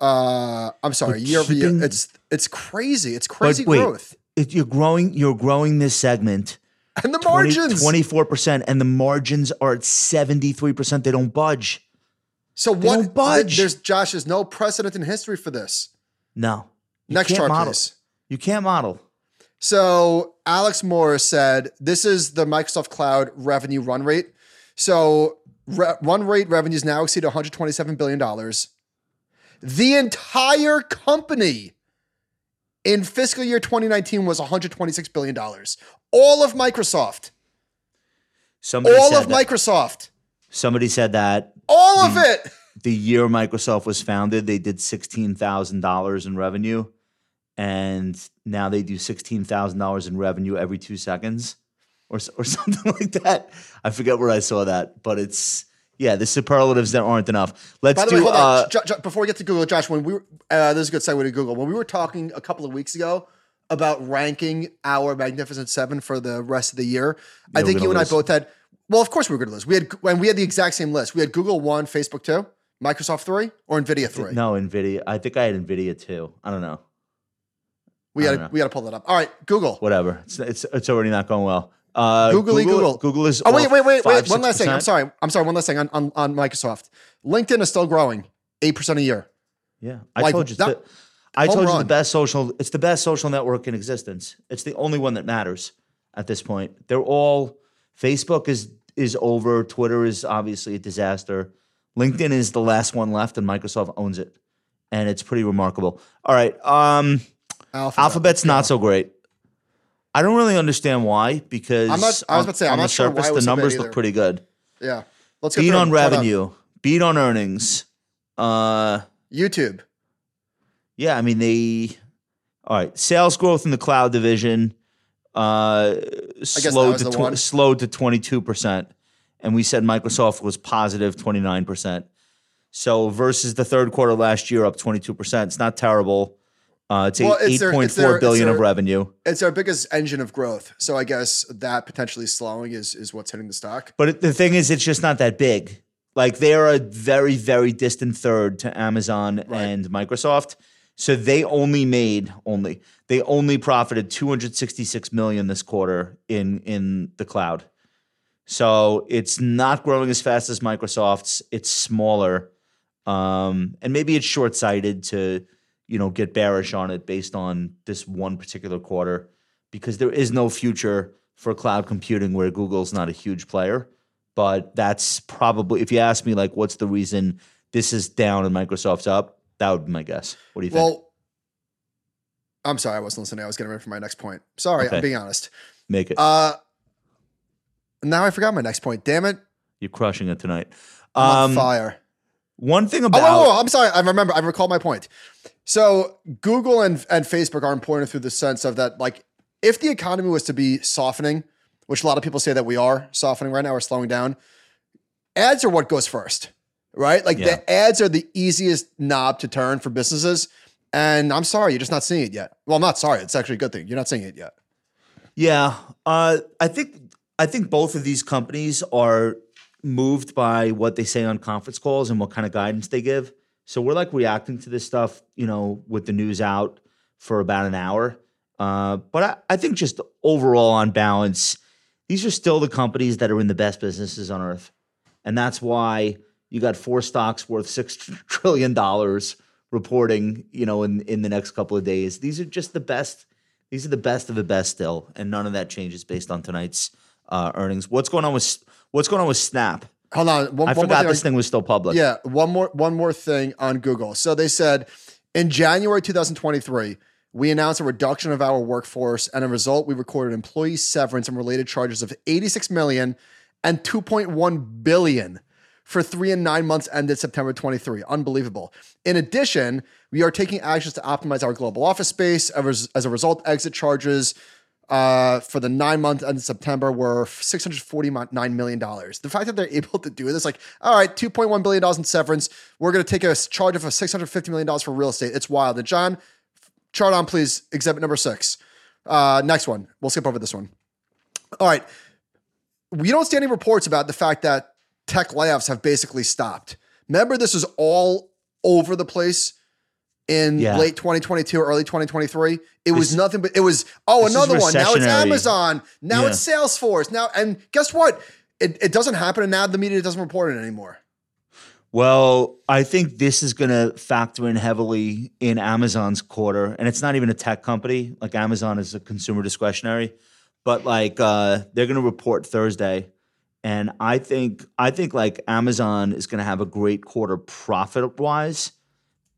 Uh, I'm sorry, But year over year. It's it's crazy. It's crazy wait, growth. It, you're growing. You're growing this segment. And the margins. Twenty-four percent, and the margins are at seventy-three percent. They don't budge. So they what? don't budge. There's Josh. There's no precedent in history for this. No. You Next chart, model. please. You can't model. So Alex Moore said this is the Microsoft Cloud revenue run rate. So re- run rate revenues now exceed 127 billion dollars. The entire company in fiscal year 2019 was 126 billion dollars. All of Microsoft, Somebody all of that, Microsoft, Somebody said that all of it. the year Microsoft was founded, they did sixteen thousand dollars in revenue, and now they do sixteen thousand dollars in revenue every two seconds, or or [LAUGHS] something like that. I forget where I saw that, but it's yeah, the superlatives that aren't enough. Let's By the do. way, uh. Jo- Jo- before we get to Google, Josh, when we were, uh, this is a good segue to Google. When we were talking a couple of weeks ago about ranking our Magnificent Seven for the rest of the year, I Yeah, we're think you and I both had. Well, of course we were going to lose. We had when we had the exact same list. We had Google one, Facebook two, Microsoft three, or Nvidia three. no, Nvidia. I think I had Nvidia two. I don't know. we got to we got to pull that up. All right, Google. Whatever. It's it's, it's already not going well. Uh, Googly Google, Google. Google is. Oh wait, wait, wait, wait. One last thing. I'm sorry. I'm sorry. One last thing on on, on Microsoft. LinkedIn is still growing, eight percent a year. Yeah, I Like, told you. That- the, I told you the best social. It's the best social network in existence. It's the only one that matters at this point. They're all. Facebook is is over. Twitter is obviously a disaster. LinkedIn is the last one left, and Microsoft owns it, and it's pretty remarkable. All right, um, Alphabet. Alphabet's not so great. I don't really understand why because I'm not- I was about to say, I'm on the not sure surface the was so bad numbers look pretty good. Yeah. Let's Beat on revenue, beat on earnings. Uh, YouTube. Yeah, I mean they. All right, sales growth in the cloud division uh, slowed to tw- slowed to twenty two percent, and we said Microsoft was positive twenty nine percent. So versus the third quarter last year, up twenty two percent. It's not terrible. Uh, it's Well, eight their- their- four billion of revenue, It's our biggest engine of growth. So I guess that potentially slowing is is what's hitting the stock. but it- the thing is, it's just not that big. Like they're a very very distant third to Amazon and Microsoft. So they only made only they only profited 266 million this quarter in in the cloud. So it's not growing as fast as Microsoft's. It's smaller, um, and maybe it's short sighted to you know get bearish on it based on this one particular quarter because there is no future for cloud computing where Google's not a huge player. But that's probably if you ask me like what's the reason this is down and Microsoft's up, that would be my guess. What do you think? I'm sorry, I wasn't listening. I was getting ready for my next point. Sorry, Okay. I'm being honest. Make it. Uh, now I forgot my next point. Damn it! You're crushing it tonight. Um, fire. one thing Oh, about whoa, I'm sorry. I remember. I recall my point. So Google and and Facebook are important through the sense of that, like, if the economy was to be softening, which a lot of people say that we are softening right now, or slowing down, ads are what goes first, right? Like Yeah. the ads are the easiest knob to turn for businesses. And I'm sorry, you're just not seeing it yet. Well, I'm not sorry. It's actually a good thing. You're not seeing it yet. Yeah, uh, I think I think both of these companies are moved by what they say on conference calls and what kind of guidance they give. So we're like reacting to this stuff, you know, with the news out for about an hour. Uh, but I, I think just overall, on balance, these are still the companies that are in the best businesses on earth, and that's why you got four stocks worth six trillion dollars reporting, you know, in in the next couple of days. These are just the best. These are the best of the best still, and none of that changes based on tonight's uh, earnings. What's going on with What's going on with Snap? Hold on. One, I one forgot thing this on- thing was still public. Yeah, one more one more thing on Google. So they said in January 2023, we announced a reduction of our workforce, and as a result, we recorded employee severance and related charges of 86 million and 2.1 billion for three and nine months ended September 23. Unbelievable. In addition, we are taking actions to optimize our global office space. As a result, exit charges uh, for the nine months ended September were $649 million. The fact that they're able to do this, like, all right, $2.1 billion in severance. We're going to take a charge of $650 million for real estate. It's wild. And John, chart on, please, exhibit number six. Uh, next one. We'll skip over this one. All right. We don't see any reports about the fact that tech layoffs have basically stopped. Remember, this is all over the place in Yeah. late 2022, early 2023. It was This- nothing but it was oh another one. Now it's. Amazon. Now Yeah. it's Salesforce. Now and guess what? It, it doesn't happen, and now the media doesn't report it anymore. Well, I think this is going to factor in heavily in Amazon's quarter, and it's not even a tech company. Like Amazon is a consumer discretionary, but like uh, they're going to report Thursday, and I think I think like Amazon is going to have a great quarter profit wise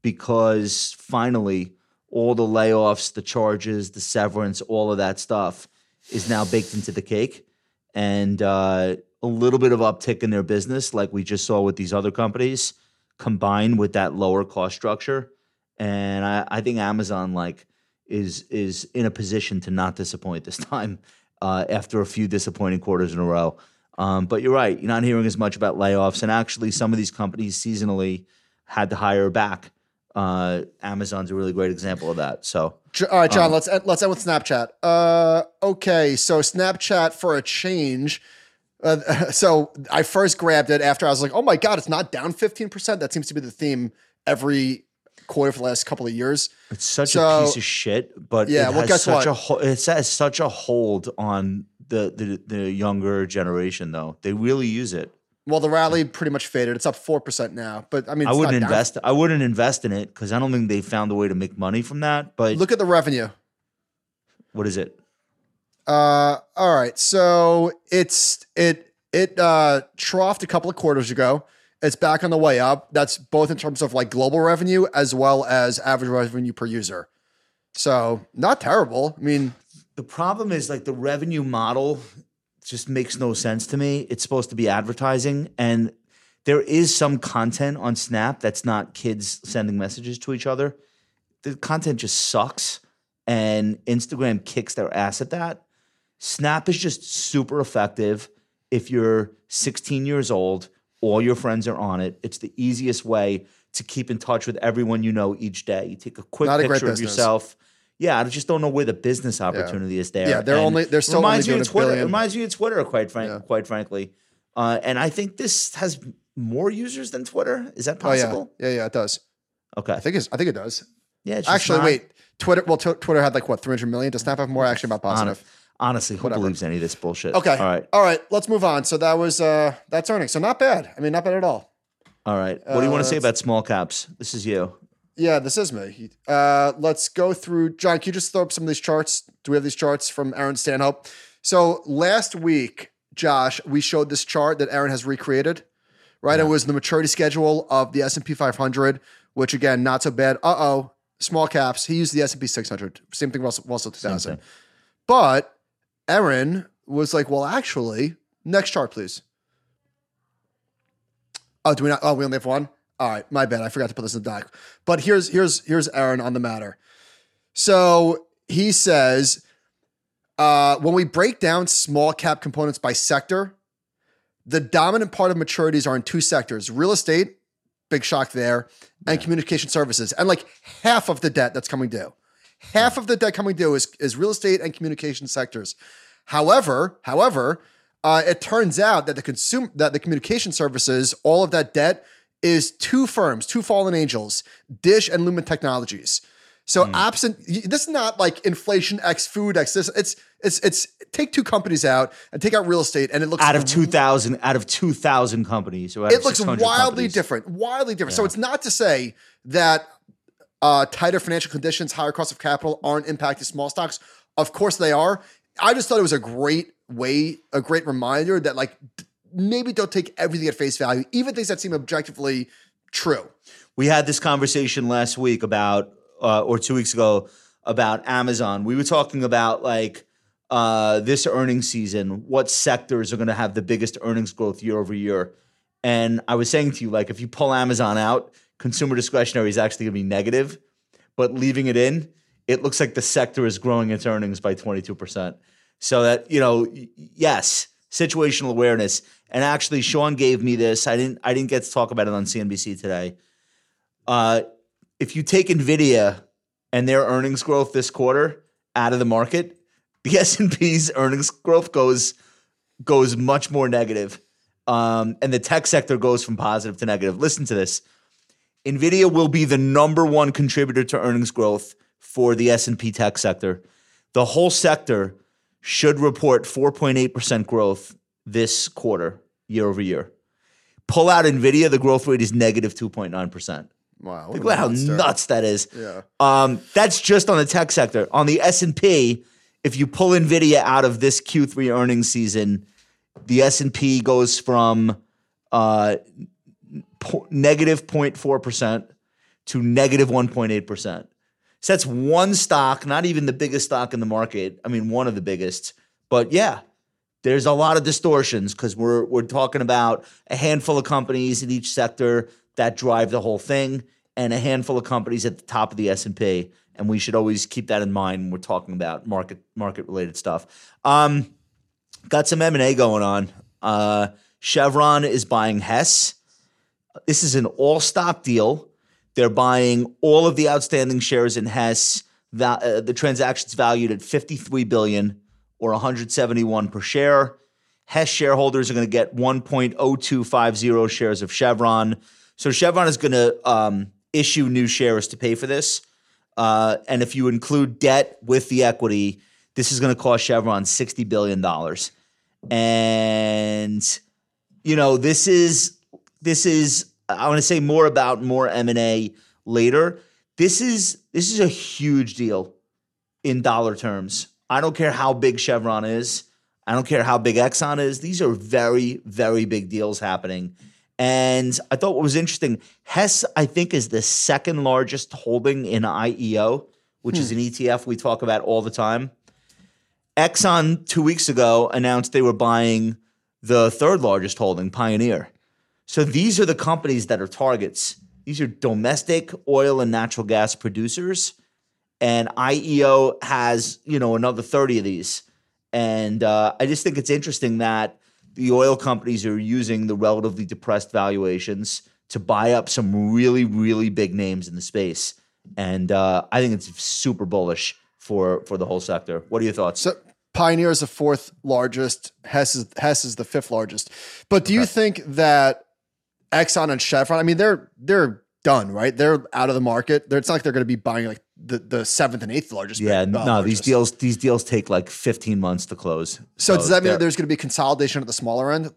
because finally all the layoffs, the charges, the severance, all of that stuff is now baked into the cake, and uh, a little bit of uptick in their business, like we just saw with these other companies, combined with that lower cost structure, and I, I think Amazon like is is in a position to not disappoint this [LAUGHS] time uh, after a few disappointing quarters in a row. Um, but you're right, you're not hearing as much about layoffs, and actually, some of these companies seasonally had to hire back. Uh, Amazon's a really great example of that. So All right, John. Um, let's end, let's end with Snapchat. Uh, okay, so Snapchat for a change. Uh, [LAUGHS] so I first grabbed it after I was like, oh my god, it's not down fifteen percent. That seems to be the theme every quarter for the last couple of years. It's such So- a piece of shit, but Yeah, it well, guess such what? a ho- it has such a hold on the, the the younger generation. Though they really use it. Well, the rally pretty much faded. It's up four percent now, but I mean, I wouldn't invest. I wouldn't invest in it because I don't think they found a way to make money from that. But Look at the revenue. what is it? Uh, all right. So it's it it uh troughed a couple of quarters ago. It's back on the way up. That's both in terms of like global revenue as well as average revenue per user. So not terrible. I mean, The problem is like the revenue model just makes no sense to me. It's supposed to be advertising, and there is some content on Snap that's not kids sending messages to each other. The content just sucks, and Instagram kicks their ass at that. Snap is just super effective if you're 16 years old, all your friends are on it. It's the easiest way to keep in touch with everyone you know each day. You take a quick Not a great picture of yourself. Yeah, I just don't know where the business opportunity is there. Yeah, they're And only- they're still reminds only doing of a Twitter. Reminds me of Twitter, quite frank, Yeah. quite frankly. Uh, and I think this has more users than Twitter. Is that oh yeah, possible? yeah, yeah. It does. Okay. I think it's. I think it does. yeah. Actually, not- wait. Twitter. Well, t- Twitter had like what 300 million. Does Snap have more? Actually, about positive. honestly, who Whatever. believes any of this bullshit? Okay. All right. All right. Let's move on. So that was uh that's earnings. So not bad. I mean, not bad at all. All right. What do you want Uh, to say about small caps? This is you. Yeah, this is me. Uh, let's go through. John, can you just throw up some of these charts? Do we have these charts from Aaron Stanhope? So last week, Josh, we showed this chart that Aaron has recreated. Right, it was the maturity schedule of the S and P 500, which again, not so bad. Uh oh, small caps. He used the S and P 600. Same thing, Russell, Russell 2000. thing. But Aaron was like, well, actually, next chart, please. Oh, do we not? Oh, we only have one. All right, my bad. I forgot to put this in the doc. But here's here's here's Aaron on the matter. So he says, uh, when we break down small cap components by sector, the dominant part of maturities are in two sectors: real estate, big shock there, and communication services. And like half of the debt that's coming due, half of the debt coming due is is real estate and communication sectors. However, however, uh, it turns out that the consumer that the communication services, all of that debt is two firms, two fallen angels, Dish and Lumen Technologies. So absent this is not like inflation X food X this it's it's it's take two companies out and take out real estate and it looks Out of two thousand, out of two thousand companies, out it looks wildly companies. different, wildly different. So it's not to say that uh, tighter financial conditions, higher cost of capital aren't impacting small stocks. Of course they are. I just thought it was a great way, a great reminder that like maybe don't take everything at face value, even things that seem objectively true. We had this conversation last week about, uh, or two weeks ago, about Amazon. We were talking about like uh, this earnings season, what sectors are going to have the biggest earnings growth year over year. And I was saying to you, like, if you pull Amazon out, consumer discretionary is actually going to be negative, but leaving it in, it looks like the sector is growing its earnings by 22%. So that, you know, yes, situational awareness. And actually, Sean gave me this. I didn't I didn't get to talk about it on CNBC today. Uh, if you take Nvidia and their earnings growth this quarter out of the market, [LAUGHS] the S&P's earnings growth goes goes much more negative. Um, and the tech sector goes from positive to negative. Listen to this. Nvidia will be the number one contributor to earnings growth for the S&P tech sector. The whole sector should report 4.8% growth this quarter, year over year. Pull out Nvidia, the growth rate is negative 2.9%. Wow. Look at how nuts that is. Yeah. Um, that's just on the tech sector. On the S and P, if you pull Nvidia out of this Q3 earnings season, the S and P goes from uh, po- negative 0.4 percent to negative negative 1.8 percent. So that's one stock, not even the biggest stock in the market. I mean, one of the biggest. But yeah, there's a lot of distortions because we're we're talking about a handful of companies in each sector that drive the whole thing, and a handful of companies at the top of the S and P. And we should always keep that in mind when we're talking about market market related stuff. Um, got some M and A going on. Uh, Chevron is buying Hess. This is an all stock deal. They're buying all of the outstanding shares in Hess. Va- uh, the transaction's valued at 53 billion or 171 per share. Hess shareholders are going to get 1.0250 shares of Chevron. So Chevron is going to um, issue new shares to pay for this. Uh, and if you include debt with the equity, this is going to cost Chevron $60 billion. And, you know, this is, this is, I want to say more about more M&A later. This is, this is a huge deal in dollar terms. I don't care how big Chevron is. I don't care how big Exxon is. These are very, very big deals happening. And I thought what was interesting, Hess, I think, is the second largest holding in IEO, which is hmm. an ETF we talk about all the time. Exxon, two weeks ago, announced they were buying the third largest holding, Pioneer. So these are the companies that are targets. These are domestic oil and natural gas producers. And IEO has, you know, another 30 of these. And uh, I just think it's interesting that the oil companies are using the relatively depressed valuations to buy up some really, really big names in the space. And uh, I think it's super bullish for for the whole sector. What are your thoughts? So Pioneer is the fourth largest. Hess is Hess is the fifth largest. But do you think that Exxon and Chevron? I mean, they're they're done, right? They're out of the market. They're, it's not like they're going to be buying like the, the seventh and eighth largest. yeah, uh, no, these deals these deals take like 15 months to close. So does that mean that there's going to be consolidation at the smaller end?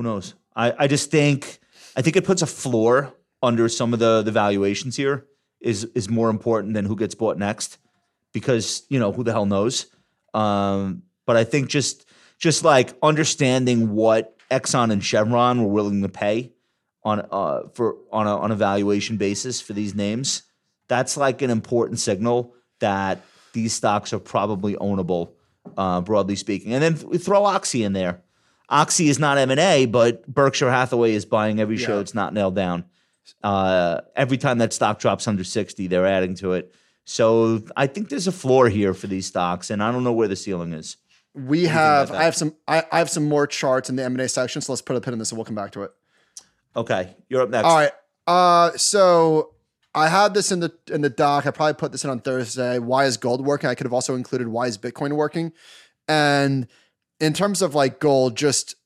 who knows? I, I just think I think it puts a floor under some of the the valuations here is is more important than who gets bought next because you know who the hell knows. Um, but I think just just like understanding what Exxon and Chevron were willing to pay on uh for on a on a valuation basis for these names, that's like an important signal that these stocks are probably ownable, uh, broadly speaking. And then th- throw Oxy in there. Oxy is not M and A, but Berkshire Hathaway is buying every show Yeah. it's not nailed down. Uh, every time that stock drops under sixty, they're adding to it. So I think there's a floor here for these stocks, and I don't know where the ceiling is. We have. I have some. I, I have some more charts in the M and A section. So let's put a pin in this, and we'll come back to it. Okay, you're up next. All right. Uh, so I had this in the in the doc. I probably put this in on Thursday. Why is gold working? I could have also included why is Bitcoin working. And in terms of like gold, just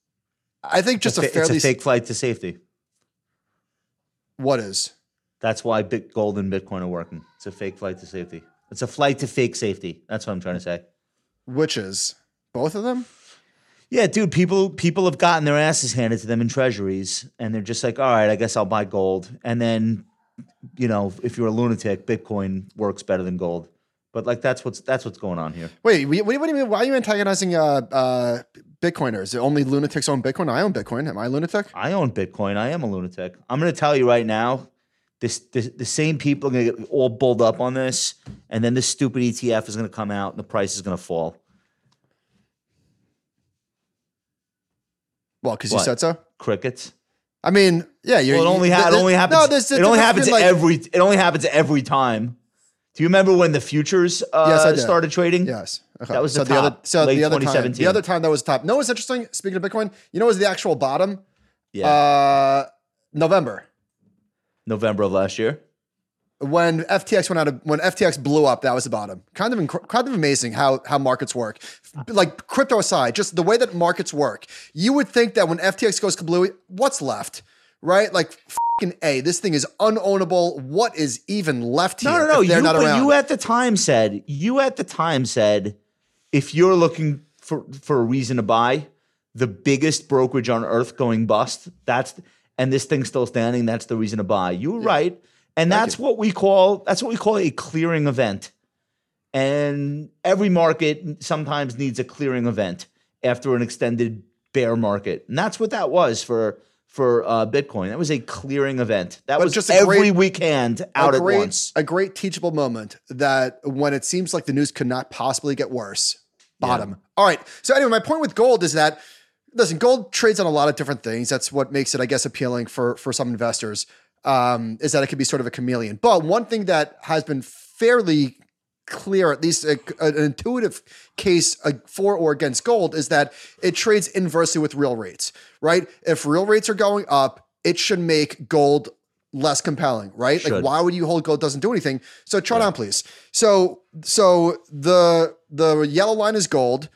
I think just a, It's a, fairly it's a fake flight to safety. what is That's why bit gold and Bitcoin are working. It's a fake flight to safety. It's a flight to fake safety. That's what I'm trying to say. which is both of them. Yeah, dude, people people have gotten their asses handed to them in treasuries, and they're just like, all right, I guess I'll buy gold. And then, you know, if you're a lunatic, Bitcoin works better than gold. But like that's what's that's what's going on here. Wait, what, do you mean? Why are you antagonizing uh, uh, Bitcoiners? Only lunatics own Bitcoin. I own Bitcoin. Am I a lunatic? I own Bitcoin. I am a lunatic. I'm going to tell you right now, this, this the same people are going to get all bulled up on this, and then this stupid ETF is going to come out and the price is going to fall. Well, because you What? said so. Crickets. I mean, yeah, you're. Well, it only, you- ha- it th- only th- happens. No, there's it only happens like- every. It only happens every time. Do you remember when the futures uh, Yes, I started trading? Yes. Okay. That was so the other top, so late the other time 2017. the other time that was top. No, what's interesting? Speaking of Bitcoin, you know, what was the actual bottom? Yeah. Uh, November November of last year. When FTX went out of when FTX blew up. That was the bottom. Kind of inc- kind of amazing how how markets work. Like crypto aside, just the way that markets work. You would think that when FTX goes kablooey, what's left? Right? Like fucking a. This thing is unownable. What is even left here? No, no, no. they're You, not around? you at the time said you at the time said if you're looking for for a reason to buy, the biggest brokerage on earth going bust. That's and this thing's still standing. That's the reason to buy. You were right, and that's what we call that's what we call a clearing event. And every market sometimes needs a clearing event after an extended bear market, and that's what that was for for uh, Bitcoin. That was a clearing event. That But was just a every great- weekend out a at once. A great teachable moment that when it seems like the news could not possibly get worse, bottom. All right. So anyway, my point with gold is that listen, gold trades on a lot of different things. That's what makes it, I guess, appealing for for some investors. Um, is that it can be sort of a chameleon. But one thing that has been fairly clear, at least a, an intuitive case uh, for or against gold, is that it trades inversely with real rates, right? If real rates are going up, it should make gold less compelling, right? Like, why would you hold gold? Doesn't do anything. So chart on, please. So, so the the yellow line is gold,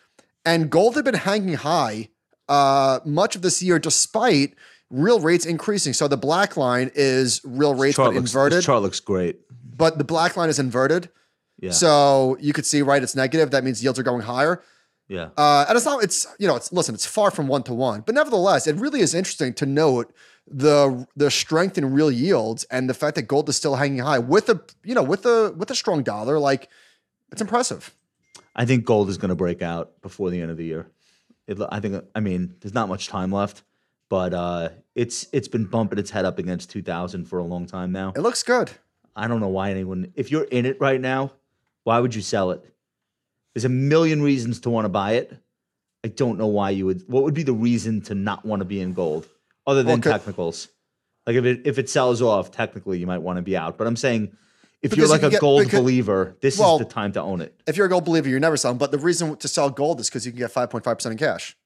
and gold had been hanging high uh, much of this year, despite real rates increasing. So the black line is real rates but looks, inverted, This chart looks great. but the black line is inverted. Yeah. So you could see, right? It's negative. That means yields are going higher. yeah. Uh, and it's not, it's, you know, it's, listen, it's far from one to one, but nevertheless, it really is interesting to note the, the strength in real yields and the fact that gold is still hanging high with a, you know, with a, with a strong dollar. Like it's impressive. I think gold is going to break out before the end of the year. It, I think. I mean, there's not much time left, but uh, it's it's been bumping its head up against 2,000 for a long time now. It looks good. I don't know why anyone. If you're in it right now, why would you sell it? There's a million reasons to want to buy it. I don't know why you would. What would be the reason to not want to be in gold, other than technicals? Like if it if it sells off, technically you might want to be out. But I'm saying, if Because you're like can a get- gold because- believer, this well, is the time to own it. If you're a gold believer, you're never selling. But the reason to sell gold is because you can get 5.5% in cash.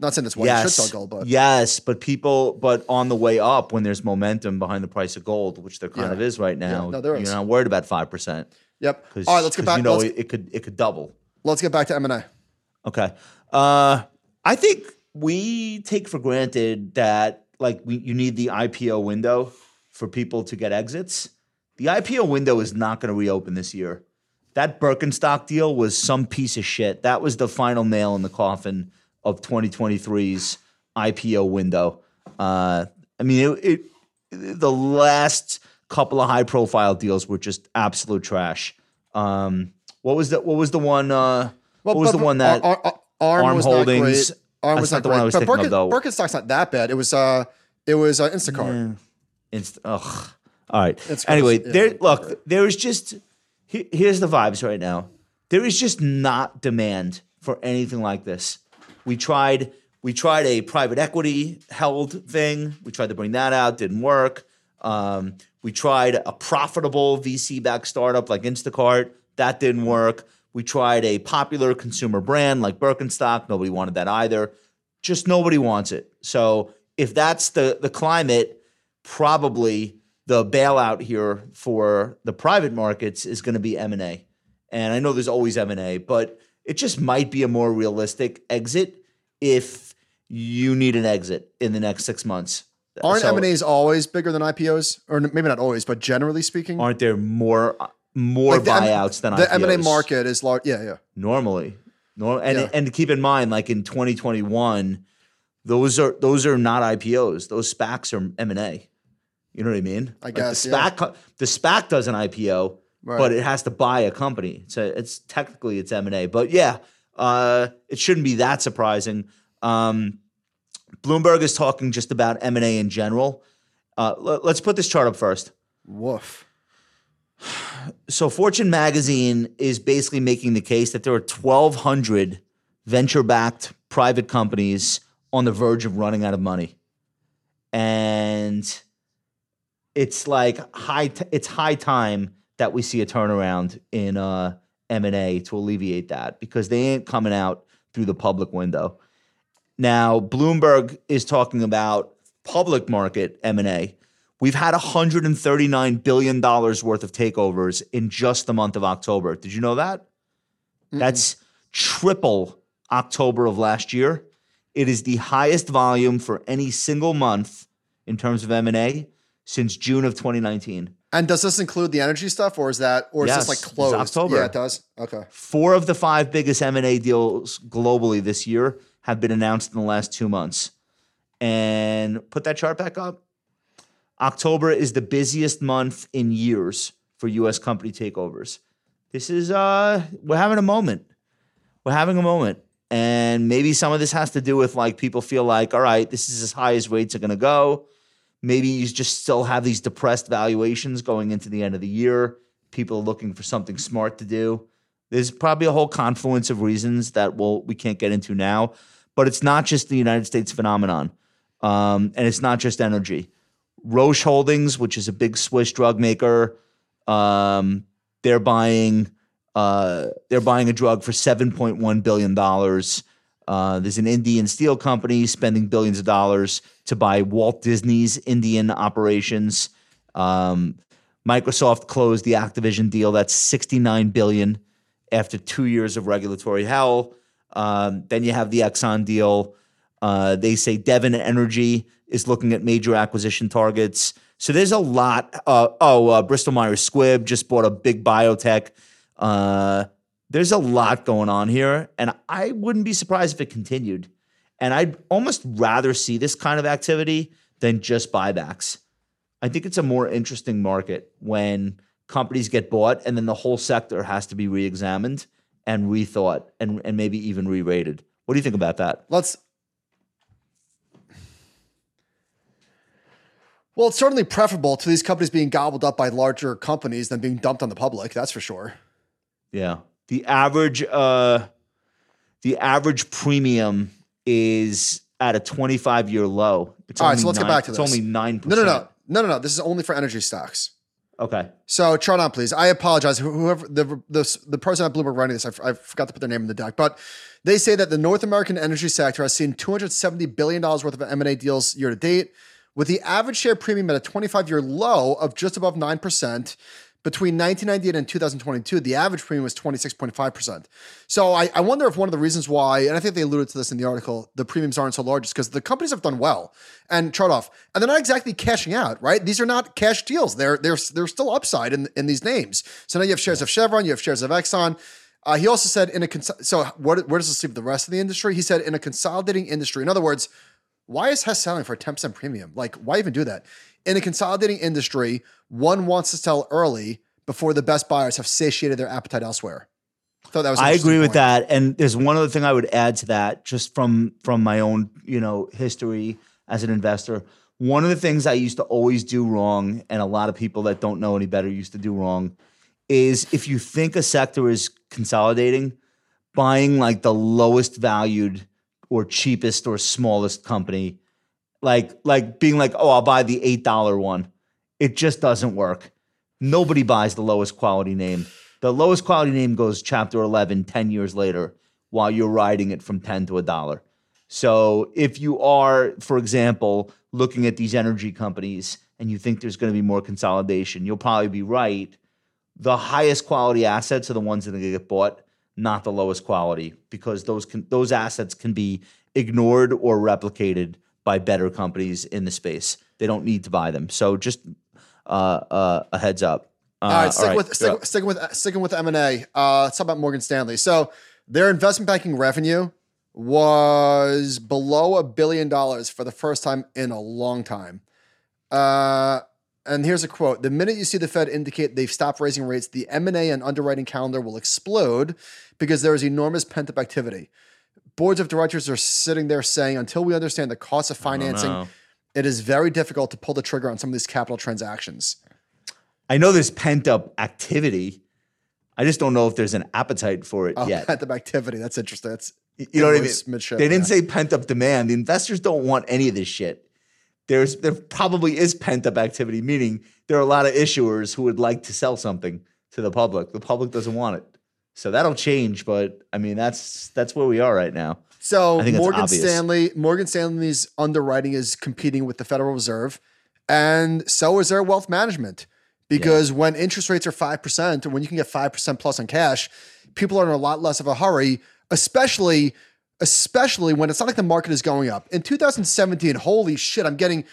Not saying that's why you should sell gold, but yes, but people, but on the way up, when there's momentum behind the price of gold, which there kind Yeah. of is right now, no, there is. you're not worried about five percent. yep. All right, let's get back. You know, it, it could it could double. let's get back to M&A. Okay, uh, I think we take for granted that like we, you need the IPO window for people to get exits. The IPO window is not going to reopen this year. That Birkenstock deal was some piece of shit. That was the final nail in the coffin of 2023's IPO window. Uh, I mean, it, it, the last couple of high profile deals were just absolute trash. Um, what was the What was the one? Uh, what was but- the one that Ar- Ar- Arm, Arm Holdings-. Arm was not the one I was but thinking of, though. Birkenstock's not that bad. It was uh, it was uh, Instacart. Inst- ugh. All right. It's anyway, gross. there. Yeah, Look, there is just he- here's the vibes right now. There is just not demand for anything like this. We tried. We tried a private equity held thing. We tried to bring that out. Didn't work. Um, we tried a profitable VC backed startup like Instacart. That didn't work. We tried a popular consumer brand like Birkenstock. Nobody wanted that either. Just nobody wants it. So if that's the the climate, probably the bailout here for the private markets is going to be M&A. And I know there's always M&A, but it just might be a more realistic exit if you need an exit in the next 6 months. Aren't So M&As always bigger than IPOs, or maybe not always, but generally speaking, aren't there more uh, more Like the M- buyouts than IPOs? the M&A market is large. Yeah, yeah. normally. Nor- and Yeah. and keep in mind, like in 2021, those are those are not IPOs. Those SPACs are M and A. You know what I mean? I Like guess, the. SPAC co- the SPAC does an IPO, Right. but it has to buy a company. So it's technically it's M and A. But yeah, uh, it shouldn't be that surprising. Um, Bloomberg is talking just about M and A in general. Uh, let, us put this chart up first. Woof. So Fortune magazine is basically making the case that there are 1200 venture-backed private companies on the verge of running out of money. And it's like high t- it's high time that we see a turnaround in uh M&A to alleviate that because they ain't coming out through the public window. Now, Bloomberg is talking about public market M&A. We've had 139 billion dollars worth of takeovers in just the month of October. Did you know that? That's triple October of last year. It is the highest volume for any single month in terms of M&A since June of 2019. And does this include the energy stuff, or is that, or is this like closed? October. Yeah, it does. Okay. Four of the five biggest M&A deals globally this year have been announced in the last two months. And put that chart back up. October is the busiest month in years for U.S. company takeovers. This is uh, we're having a moment. We're having a moment, and maybe some of this has to do with like people feel like, all right, this is as high as rates are going to go. Maybe you just still have these depressed valuations going into the end of the year. People are looking for something smart to do. There's probably a whole confluence of reasons that we'll, we can't get into now, but it's not just the United States phenomenon, um, and it's not just energy. Roche Holdings, which is a big Swiss drug maker, um, they're buying uh, they're buying a drug for seven point one billion dollars. Uh, there's an Indian steel company spending billions of dollars to buy Walt Disney's Indian operations. Um, Microsoft closed the Activision deal. That's 69 billion after two years of regulatory hell. Um, then you have the Exxon deal. Uh, they say Devon Energy is looking at major acquisition targets. So there's a lot. Uh, oh, uh, Bristol Myers Squibb just bought a big biotech. There's a lot going on here, and I wouldn't be surprised if it continued. And I'd almost rather see this kind of activity than just buybacks. I think it's a more interesting market when companies get bought and then the whole sector has to be re-examined and rethought and, and maybe even re-rated. What do you think about that? Let's. Well, it's certainly preferable to these companies being gobbled up by larger companies than being dumped on the public. That's for sure. Yeah. The average uh the average premium is at a 25 year low. It's All right, so let's get back to it's this. only 9%. No, no, no, no, no, no. This is only for energy stocks. Okay. So chart on, please. I apologize. Whoever the the, the person at Bloomberg writing this, I forgot to put their name in the deck, but they say that the North American energy sector has seen 270 billion dollars worth of M and A deals year to date, with the average share premium at a 25 year low of just above nine percent. Between 1998 and 2022, the average premium was 26.5%. So I, I wonder if one of the reasons why, and I think they alluded to this in the article, the premiums aren't so large is because the companies have done well and chart off. And they're not exactly cashing out, right? These are not cash deals. They're they're they're still upside in, in these names. So now you have shares of Chevron, you have shares of Exxon. Uh, he also said in a cons- so what, where does this leave the rest of the industry? He said in a consolidating industry. In other words, why is Hess selling for a 10% premium? Like, why even do that? In a consolidating industry, one wants to sell early before the best buyers have satiated their appetite elsewhere. I thought that was. I agree with that. And there's one other thing I would add to that, just from from my own, you know, history as an investor. One of the things I used to always do wrong, and a lot of people that don't know any better used to do wrong, is if you think a sector is consolidating, buying like the lowest valued or cheapest or smallest company, like like being like, oh, I'll buy the eight dollar one. It just doesn't work. Nobody buys the lowest quality name. The lowest quality name goes chapter 11 10 years later while you're riding it from 10 to a dollar. So if you are, for example, looking at these energy companies and you think there's going to be more consolidation, you'll probably be right. The highest quality assets are the ones that are going to get bought, not the lowest quality, because those can, those assets can be ignored or replicated by better companies in the space. They don't need to buy them. So just uh, uh, a heads up. Uh, All right, stick with stick, sticking with sticking with M and A. Uh, let's talk about Morgan Stanley. So their investment banking revenue was below a billion dollars for the first time in a long time. Uh, and here's a quote: "The minute you see the Fed indicate they've stopped raising rates, the M and A and underwriting calendar will explode because there is enormous pent up activity. Boards of directors are sitting there saying, until we understand the cost of financing, it is very difficult to pull the trigger on some of these capital transactions." I know there's pent up activity. I just don't know if there's an appetite for it Oh, yet. [LAUGHS] pent up activity. That's interesting. That's You know what I mean? invoice mid-ship, They didn't yeah. say pent up demand. The investors don't want any of this shit. There's there probably is pent up activity, meaning there are a lot of issuers who would like to sell something to the public. The public doesn't want it. So that'll change, but I mean that's that's where we are right now. So I think Morgan. Stanley, Morgan Stanley's underwriting is competing with the Federal Reserve, and so is their wealth management. Because when interest rates are five percent, and when you can get five percent plus on cash, people are in a lot less of a hurry. Especially, especially when it's not like the market is going up. In 2017, holy shit, I'm getting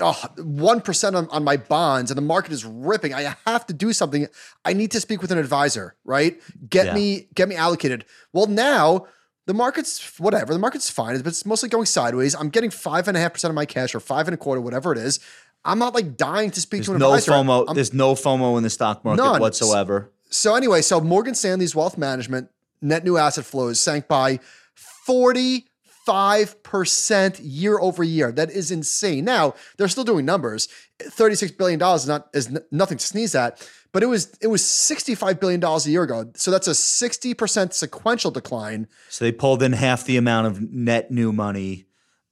Uh, one on, on my bonds and the market is ripping. I have to do something. I need to speak with an advisor, right? Get Yeah. me get me allocated. Well, now the market's whatever. The market's fine, but it's mostly going sideways. I'm getting five and a half percent of my cash or five and a quarter, whatever it is. I'm not like dying to speak There's to an no advisor. FOMO. I'm- there's no FOMO in the stock market None. whatsoever. so anyway, so Morgan Stanley's wealth management net new asset flows sank by 45% year over year. That is insane. Now, they're still doing numbers. $36 billion is not is nothing to sneeze at, but it was it was $65 billion a year ago. So that's a 60% sequential decline. So they pulled in half the amount of net new money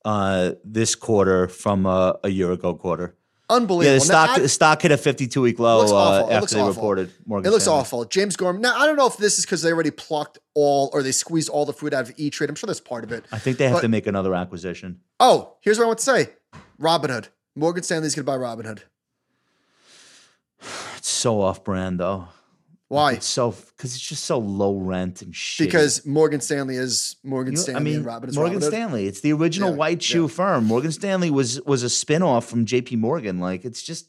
uh, this quarter from uh, a year ago quarter. Unbelievable. Yeah, the Now, stock I- the stock hit a 52 week low uh, after they awful. reported. Morgan It looks Stanley. awful. James Gorman. Now, I don't know if this is because they already plucked all or they squeezed all the fruit out of E Trade. I'm sure that's part of it. I think they have But- to make another acquisition. Oh, here's what I want to say Robinhood. Morgan Stanley's going to buy Robinhood. It's so off brand though. Why? It's so because it's just so low rent and shit. Because Morgan Stanley is Morgan I Stanley mean, and Robin is Morgan Robinhood. Stanley. It's the original Yeah, white shoe yeah. firm. Morgan Stanley was was a spinoff from J.P. Morgan. Like it's just,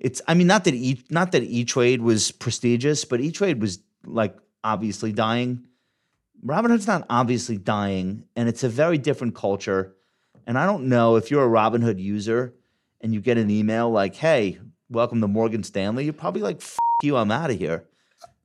it's. I mean, not that E not that E Trade was prestigious, but E Trade was like obviously dying. Robinhood's not obviously dying, and it's a very different culture. And I don't know if you're a Robinhood user and you get an email like, "Hey, welcome to Morgan Stanley," you're probably like, "F you, I'm out of here."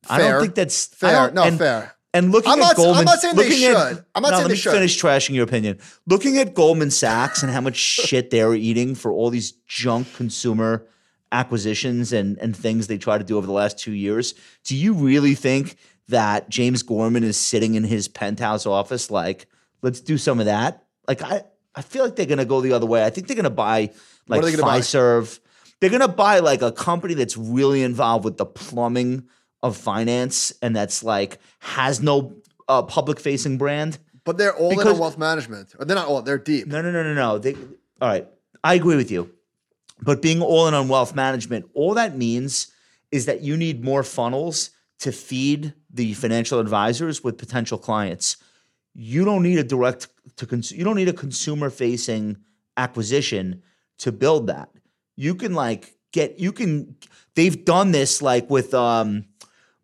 I don't think that's Fair. No, and- fair. and looking I'm at not- I'm Goldman, not saying they looking at- should. I'm not no, saying let me should. finish trashing your opinion. Looking at Goldman Sachs and how much [LAUGHS] shit they're eating for all these junk consumer acquisitions and and things they try to do over the last two years. Do you really think that James Gorman is sitting in his penthouse office like, let's do some of that? Like I, I feel like they're gonna go the other way. I think they're gonna buy like are they buy? They're gonna buy like a company that's really involved with the plumbing of finance and that's like has no uh, public facing brand. But they're all in Because- on wealth management. Or they're not all, they're deep. No, no, no, no, no. They, all right, I agree with you. But being all in on wealth management, all that means is that you need more funnels to feed the financial advisors with potential clients. You don't need a direct to cons- you don't need a consumer facing acquisition to build that. You can like get you can they've done this like with um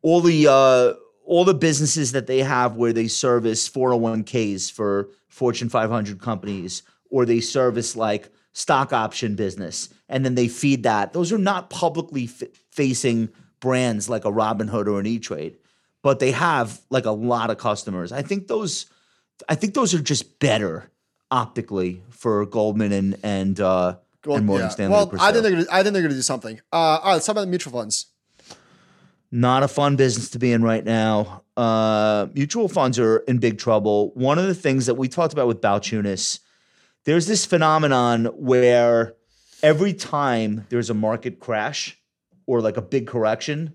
all the uh all the businesses that they have where they service 401ks for Fortune 500 companies or they service like stock option business and then they feed that. Those are not publicly f- facing brands like a Robinhood or an E-Trade, but they have like a lot of customers. I think those I think those are just better optically for Goldman and and uh Well, and Morgan yeah. Stanley. Well, I think they're gonna, I think they're going to do something. Uh, all right, let's talk about the mutual funds. Not a fun business to be in right now. Uh, mutual funds are in big trouble. One of the things that we talked about with Balchunas, there's this phenomenon where every time there's a market crash or like a big correction,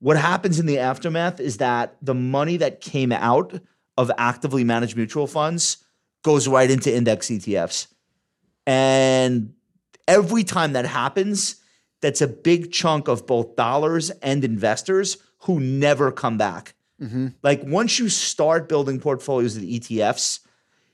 what happens in the aftermath is that the money that came out of actively managed mutual funds goes right into index ETFs. And every time that happens, that's a big chunk of both dollars and investors who never come back. Mm-hmm. Like once you start building portfolios of ETFs,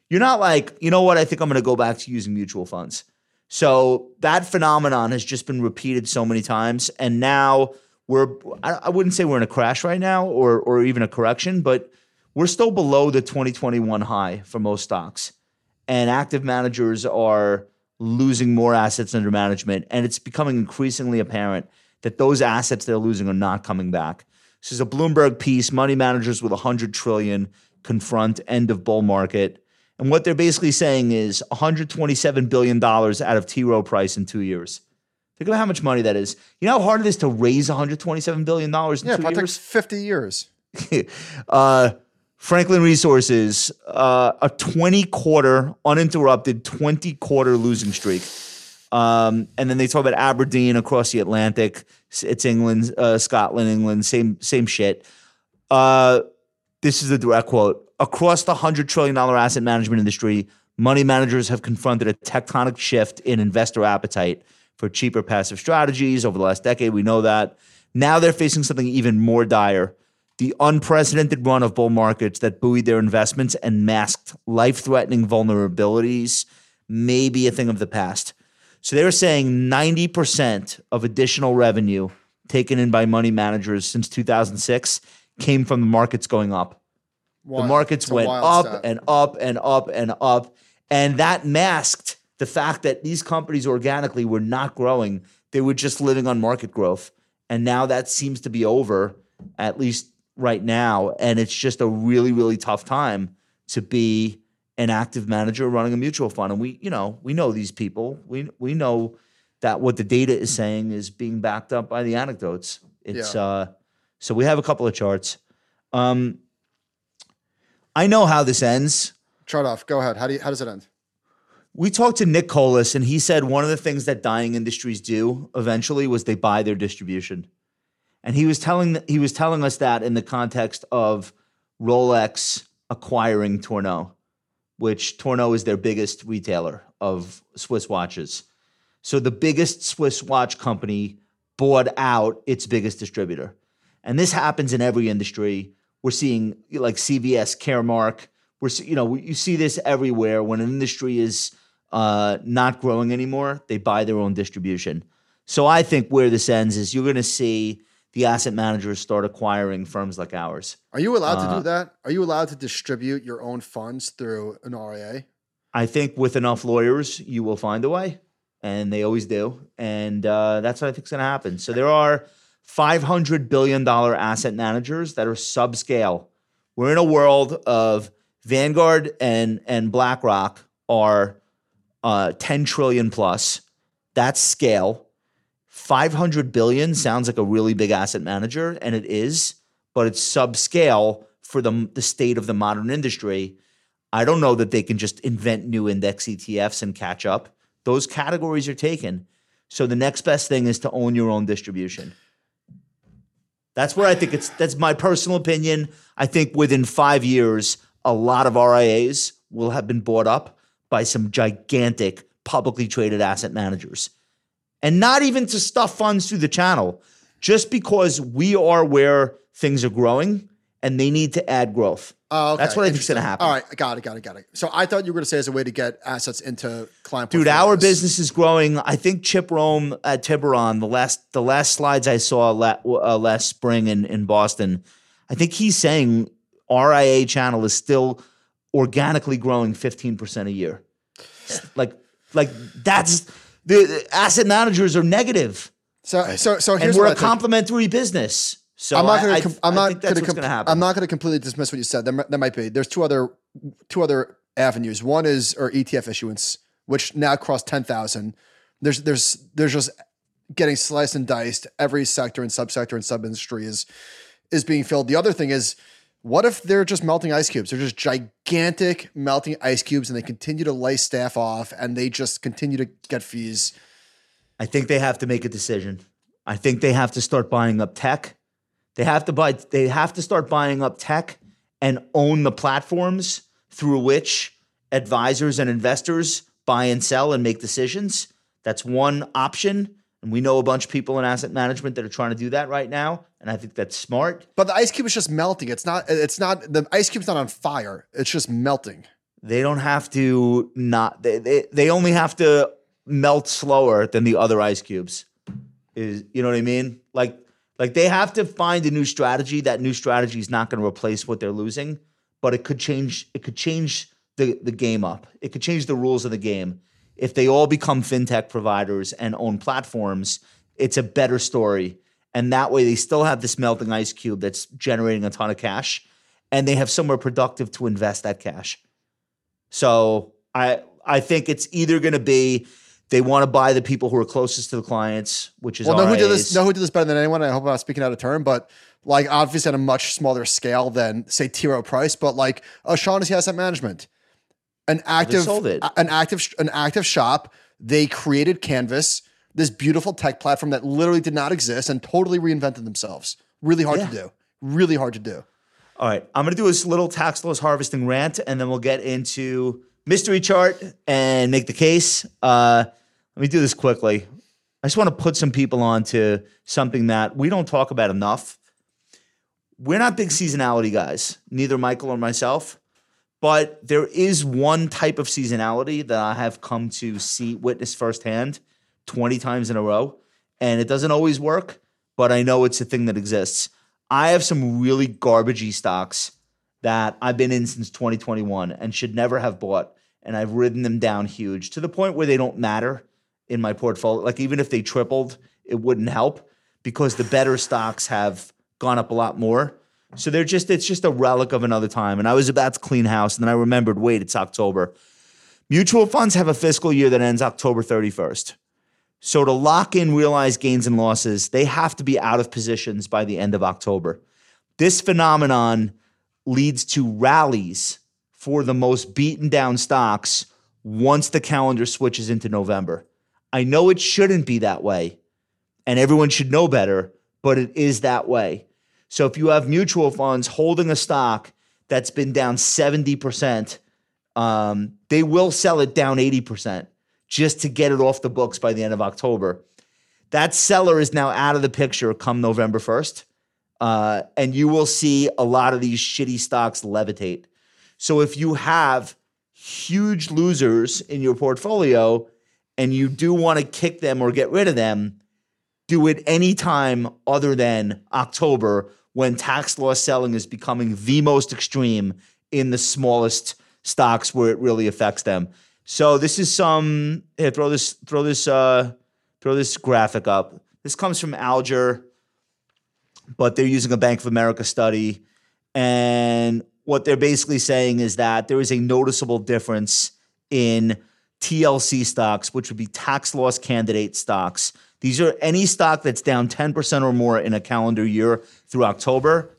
you're not like, you know what, I think I'm going to go back to using mutual funds. So that phenomenon has just been repeated so many times. And now we're, I, I wouldn't say we're in a crash right now or, or even a correction, but we're still below the 2021 high for most stocks. And active managers are losing more assets under management. And it's becoming increasingly apparent that those assets they're losing are not coming back. This is a Bloomberg piece. Money managers with 100 trillion confront end of bull market. And what they're basically saying is 127 billion dollars out of T Rowe price in two years. Think about how much money that is. You know how hard it is to raise 127 billion dollars in Yeah, two years. takes 50 years. [LAUGHS] uh, Franklin Resources, uh, a 20 quarter uninterrupted 20 quarter losing streak. Um, and then they talk about Aberdeen across the Atlantic. It's England, uh, Scotland, England, same same shit. Uh, this is a direct quote. Across the hundred trillion dollar asset management industry, money managers have confronted a tectonic shift in investor appetite for cheaper passive strategies over the last decade. We know that. Now they're facing something even more dire. The unprecedented run of bull markets that buoyed their investments and masked life threatening vulnerabilities may be a thing of the past. So they were saying 90% of additional revenue taken in by money managers since 2006 came from the markets going up. The markets It's went up stat. and up and up and up. And that masked the fact that these companies organically were not growing. They were just living on market growth. And now that seems to be over, at least right now. And it's just a really, really tough time to be an active manager running a mutual fund. And we, you know, we know these people. We we know that what the data is saying is being backed up by the anecdotes. It's Yeah. uh so we have a couple of charts. Um I know how this ends. Chart off. Go ahead. How do you, how does it end? We talked to Nick Colas, and he said one of the things that dying industries do eventually was they buy their distribution. And he was telling he was telling us that in the context of Rolex acquiring Tourneau, which Tourneau is their biggest retailer of Swiss watches. So the biggest Swiss watch company bought out its biggest distributor. And this happens in every industry. We're seeing like CVS, Caremark. We're you know you see this everywhere when an industry is uh, not growing anymore. They buy their own distribution. So I think where this ends is you're going to see the asset managers start acquiring firms like ours. Are you allowed to Uh, do that? Are you allowed to distribute your own funds through an RIA? I think with enough lawyers, you will find a way, and they always do. And uh, that's what I think is going to happen. So there are $500 billion asset managers that are subscale. We're in a world of Vanguard and, and BlackRock are uh, 10 trillion plus. That's scale. 500 billion sounds like a really big asset manager, and it is, but it's subscale for the, the state of the modern industry. I don't know that they can just invent new index ETFs and catch up. Those categories are taken. So the next best thing is to own your own distribution. That's where I think it's that's my personal opinion. I think within 5 years a lot of RIAs will have been bought up by some gigantic publicly traded asset managers. And not even to stuff funds through the channel, just because we are where things are growing and they need to add growth. Oh, okay. That's what I think is going to happen. All right, got it, got it, got it. So I thought you were going to say as a way to get assets into client. Dude, our business is growing. I think Chip Roame at Tiburon, the last the last slides I saw la, uh, last spring in in Boston, I think he's saying RIA channel is still organically growing 15% a year. Like like that's the, asset managers are negative So, so, so and here's we're what I a think. complementary business. So I'm not going to. I'm not going to. I'm not going to completely dismiss what you said. There, there might be. There's two other, two other avenues. One is or ETF issuance, which now crossed ten thousand. There's, there's, there's just getting sliced and diced. Every sector and subsector and sub industry is, is being filled. The other thing is, what if they're just melting ice cubes? They're just gigantic melting ice cubes, and they continue to lay staff off, and they just continue to get fees. I think they have to make a decision. I think they have to start buying up tech. They have to buy they have to start buying up tech and own the platforms through which advisors and investors buy and sell and make decisions. That's one option. And we know a bunch of people in asset management that are trying to do that right now. And I think that's smart. But the ice cube is just melting. It's not. It's not. The ice cube's not on fire. It's just melting. They don't have to not they they, they only have to melt slower than the other ice cubes. Is you know what I mean? Like like they have to find a new strategy. That new strategy is not going to replace what they're losing, but it could change it could change the the game up. It could change the rules of the game. If they all become fintech providers and own platforms, it's a better story. And that way they still have this melting ice cube that's generating a ton of cash and they have somewhere productive to invest that cash. So I I think it's either going to be They want to buy the people who are closest to the clients, which is Well, know who did this? Know who did this better than anyone? I hope I'm not speaking out of turn, but like obviously at a much smaller scale than say T. Rowe Price, but like O'Shaughnessy Asset Management, an active, an active, an active shop. They created Canvas, this beautiful tech platform that literally did not exist and totally reinvented themselves. Really hard Yeah. to do. Really hard to do. All right, I'm going to do this little tax loss harvesting rant, and then we'll get into mystery chart and make the case. Uh, let me do this quickly. I just want to put some people on to something that we don't talk about enough. We're not big seasonality guys, neither Michael or myself, but there is one type of seasonality that I have come to see, witness firsthand 20 times in a row. And it doesn't always work, but I know it's a thing that exists. I have some really garbagey stocks that I've been in since 2021 and should never have bought. And I've ridden them down huge to the point where they don't matter in my portfolio. Like even if they tripled, it wouldn't help because the better stocks have gone up a lot more. So they're just it's just a relic of another time. And I was about to clean house, and then I remembered, wait, it's October. Mutual funds have a fiscal year that ends October 31st. So to lock in realized gains and losses, they have to be out of positions by the end of October. This phenomenon leads to rallies for the most beaten down stocks once the calendar switches into November. I know it shouldn't be that way, and everyone should know better, but it is that way. So if you have mutual funds holding a stock that's been down 70%, um, they will sell it down 80% just to get it off the books by the end of October. That seller is now out of the picture come November 1st. Uh, and you will see a lot of these shitty stocks levitate. So if you have huge losers in your portfolio and you do want to kick them or get rid of them, do it anytime other than October when tax loss selling is becoming the most extreme in the smallest stocks where it really affects them. So this is some here, throw this throw this uh throw this graphic up. This comes from Alger, but they're using a Bank of America study. And what they're basically saying is that there is a noticeable difference in TLC stocks, which would be tax loss candidate stocks. These are any stock that's down 10% or more in a calendar year through October.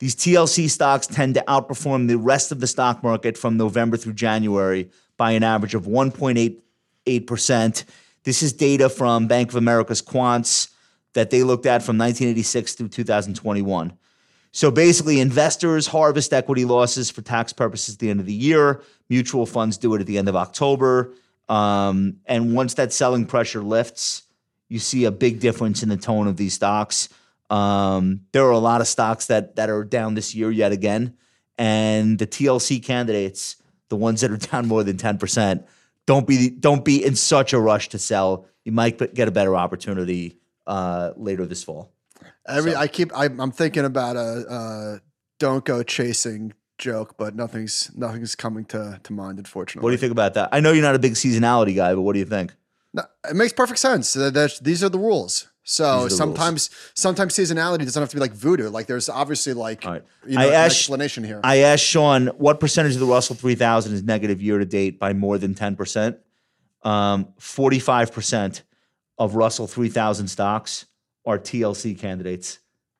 These TLC stocks tend to outperform the rest of the stock market from November through January by an average of 1.88%. This is data from Bank of America's quants that they looked at from 1986 through 2021. So basically, investors harvest equity losses for tax purposes at the end of the year. Mutual funds do it at the end of October. Um, and once that selling pressure lifts, you see a big difference in the tone of these stocks. Um, there are a lot of stocks that that are down this year yet again, and the TLC candidates, the ones that are [LAUGHS] down more than ten percent, don't be don't be in such a rush to sell. You might get a better opportunity uh, later this fall. Every So- I keep I, I'm thinking about a uh, don't go chasing joke, but nothing's nothing's coming to to mind. Unfortunately, What do you think about that? I know you're not a big seasonality guy, but what do you think? It makes perfect sense. That- these are the rules. So are the sometimes sometimes seasonality doesn't have to be like voodoo. Like there's obviously like right. you know, I an asked- explanation here. I asked Sean what percentage of the Russell 3000 is negative year to date by more than 10%. Um, 45% of Russell 3000 stocks are TLC candidates.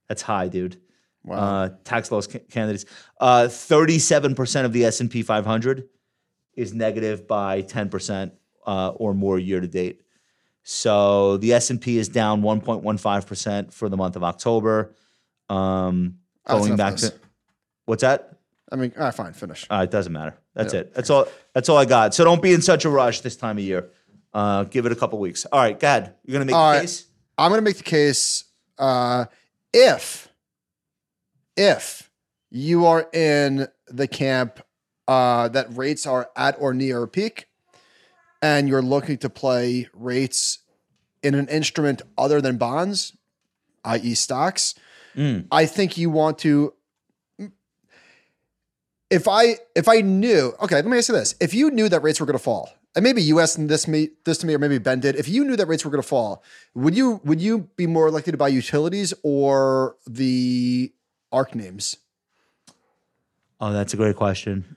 That's high, dude. wow. Uh, tax loss ca- candidates. Uh, 37% of the S&P 500 is negative by 10% uh, or more year to date. So the S&P is down 1.15% for the month of October. Um, That's going back to what's that? I mean, all right, fine, finish. Uh, it doesn't matter. That's Yeah. it. That's all. That's all I got. So don't be in such a rush this time of year. Uh, give it a couple weeks. All right, go ahead. You're gonna make All the right. case. I'm going to make the case uh, if if you are in the camp uh, that rates are at or near a peak, and you're looking to play rates in an instrument other than bonds, i.e., stocks, Mm. I think you want to. If I if I knew, okay, let me ask you this: If you knew that rates were going to fall, and maybe you asked this me this to me, or maybe Ben did, if you knew that rates were going to fall, would you would you be more likely to buy utilities or the ARC names? Oh, that's a great question.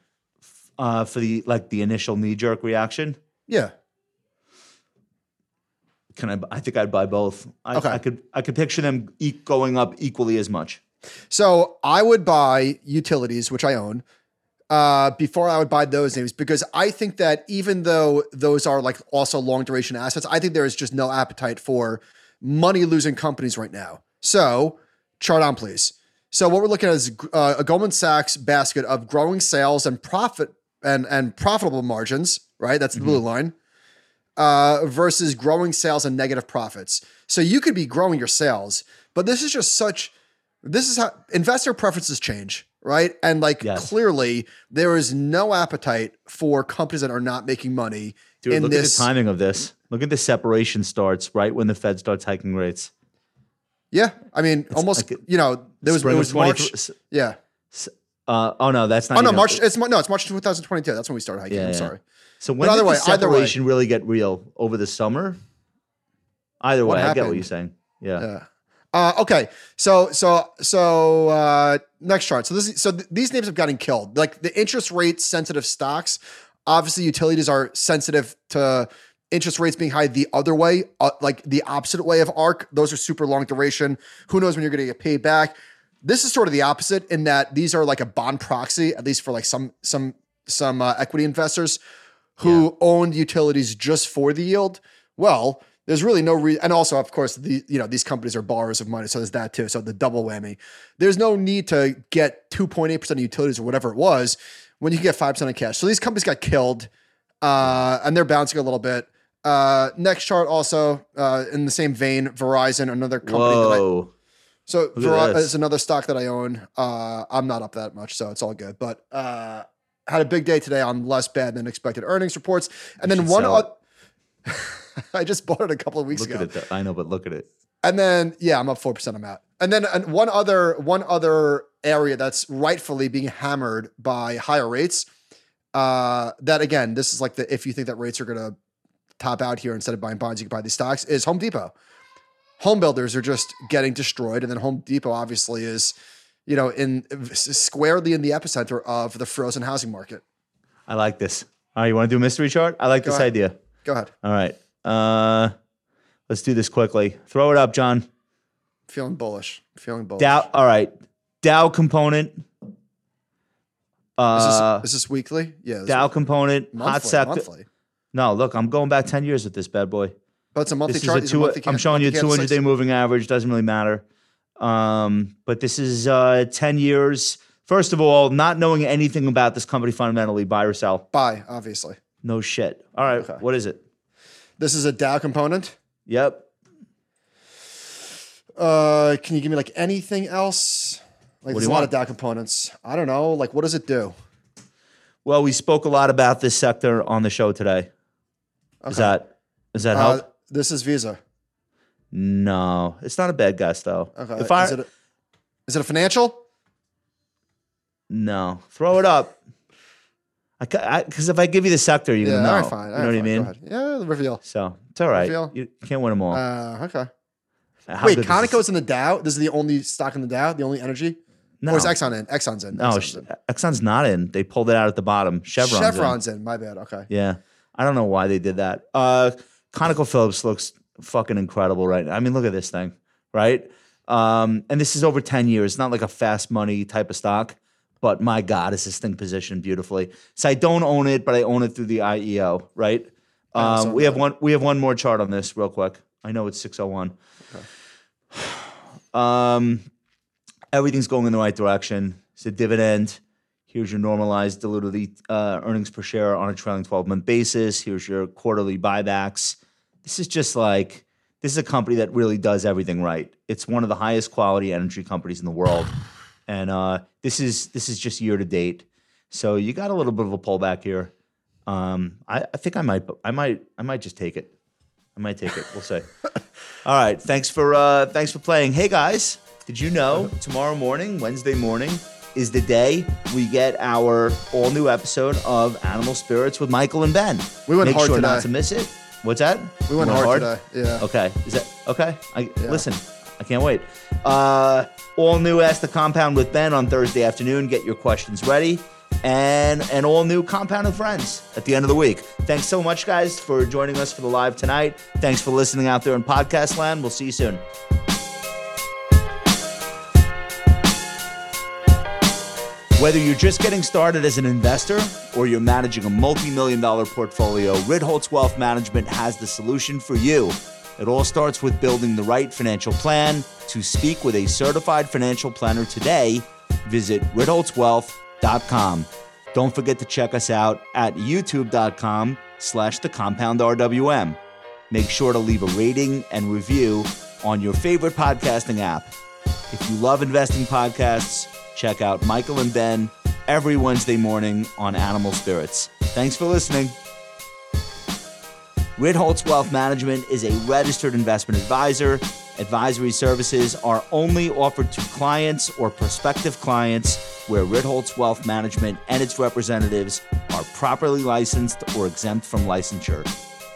Uh, for the like the initial knee jerk reaction, Yeah, Can I? I think I'd buy both. I, Okay. I could. I could picture them e- going up equally as much. So I would buy utilities, which I own, uh, before I would buy those names because I think that even though those are like also long duration assets, I think there is just no appetite for money losing companies right now. So chart on, please. So what we're looking at is uh, a Goldman Sachs basket of growing sales and profit and and profitable margins. Right, that's the blue line. Uh, versus growing sales and negative profits. So you could be growing your sales, but this is just such this is how investor preferences change, right? And like Yes. clearly, there is no appetite for companies that are not making money Dude, in look this. at the timing of this. Look at the separation starts right when the Fed starts hiking rates. Yeah, I mean, almost. like you know, there was it was March. Yeah. Uh, oh no, that's not. Oh no, March. It's no, it's March 2022. That's when we started hiking. Yeah, I'm yeah. sorry. So when But did way- the either way- separation really get real over the summer? Either way, I get what you're saying. Yeah. Yeah. Uh, okay, so so so uh, next chart. So this so th- these names have gotten killed. Like the interest rate sensitive stocks. Obviously, utilities are sensitive to interest rates being high the other way, uh, like the opposite way of ARC. Those are super long duration. Who knows when you're going to get paid back? This is sort of the opposite in that these are like a bond proxy, at least for like some some some uh, equity investors who owned utilities just for the yield. Well, there's really no reason, and also, of course, the you know these companies are borrowers of money, so there's that too. So the double whammy. There's no need to get 2.8 percent of utilities or whatever it was when you can get five percent of cash. So these companies got killed, uh, and they're bouncing a little bit. Uh, next chart also uh, in the same vein, Verizon, another company. That I, Whoa. So at Verizon is another stock that I own. Uh, I'm not up that much, so it's all good. But uh, had a big day today on less bad than expected earnings reports, and then one. oth- [LAUGHS] I just bought it a couple of weeks Look ago, at it. I know, but look at it. and then yeah, I'm up four percent. I'm out, and then and one other one other area that's rightfully being hammered by higher rates. Uh, that again, this is like the if you think that rates are going to top out here instead of buying bonds, you can buy these stocks. Is Home Depot. Home builders are just getting destroyed, and then Home Depot obviously is, you know, in squarely in the epicenter of the frozen housing market. I like this. All right, you want to do a mystery chart? I like Go this ahead. idea. Go ahead, All right. Uh, let's do this quickly. Throw it up, John. feeling bullish, feeling bullish. Dow. All right. Dow component. Is Uh, this, is this weekly? Yeah, this Dow is component. monthly, hot sector. monthly. No, look, I'm going back 10 years with this bad boy. But it's a monthly This is chart. a These are two, monthly I'm showing you a 200 day moving average. Doesn't really matter. Um, but this is uh, 10 years. First of all, not knowing anything about this company fundamentally, buy or sell. Buy, obviously. No shit. All right. Okay. What is it? This is a Dow component. Yep. Uh, can you give me like anything else? Like What there's a lot want? of Dow components. I don't know. Like what does it do? Well, we spoke a lot about this sector on the show today. Is that is that Uh, help? This is Visa. no, it's not a bad guess though. Okay. If I is, it a, is it a financial? no, throw it up. I because if I give you the sector, you're yeah. gonna know. All right, fine. You know right, what I mean? Yeah, reveal. So it's all right. Reveal. You can't win them all. Uh, okay. How Wait, good is this? Conoco's in the Dow. This is the only stock in the Dow. The only energy. No, Or is Exxon in? Exxon's in. no, Exxon's in. Exxon's not in. They pulled it out at the bottom. Chevron's, in. Chevron's in. My bad. Okay. Yeah, I don't know why they did that. Uh, ConocoPhillips looks fucking incredible right now. I mean, look at this thing, right? Um, and this is over ten years. It's not like a fast money type of stock, but my God, is this thing positioned beautifully? So I don't own it, but I own it through the IEO, right? Um, we have one. We have one more chart on this, real quick. I know it's six oh one. [SIGHS] Um, everything's going in the right direction. It's a dividend. Here's your normalized diluted uh, earnings per share on a trailing 12 month basis. Here's your quarterly buybacks. This is just like, this is a company that really does everything right. It's one of the highest quality energy companies in the world. [SIGHS] And uh, this is this is just year to date. So you got a little bit of a pullback here. Um, I, I think I might I might I might just take it. I might take it. We'll see. [LAUGHS] All right. Thanks for uh, thanks for playing. Hey guys, did you know tomorrow morning, Wednesday morning, is the day we get our all new episode of Animal Spirits with Michael and Ben. We went Make hard sure not to miss it. What's that? We went hard, today. Yeah. Okay. Is that okay? I listen. I can't wait. Uh, all new Ask the Compound with Ben on Thursday afternoon. Get your questions ready. and an all new Compound and Friends at the end of the week. Thanks so much, guys, for joining us for the live tonight. Thanks for listening out there in podcast land. We'll see you soon. Whether you're just getting started as an investor or you're managing a multi million dollar portfolio, Ritholtz Wealth Management has the solution for you. It all starts with building the right financial plan. To speak with a certified financial planner today, visit ritholtzwealth.com. Don't forget to check us out at youtube.com slash the compound RWM. Make sure to leave a rating and review on your favorite podcasting app. If you love investing podcasts, check out Michael and Ben every Wednesday morning on Animal Spirits. Thanks for listening. Ritholtz Wealth Management is a registered investment advisor. Advisory services are only offered to clients or prospective clients where Ritholtz Wealth Management and its representatives are properly licensed or exempt from licensure.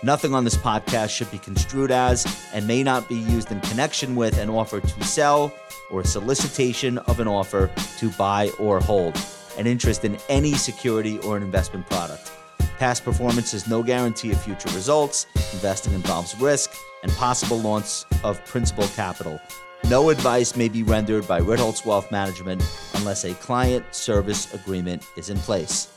Nothing on this podcast should be construed as and may not be used in connection with an offer to sell or solicitation of an offer to buy or hold an interest in any security or an investment product. Past performance is no guarantee of future results. Investing involves risk and possible loss of principal capital. No advice may be rendered by Ritholtz Wealth Management unless a client service agreement is in place.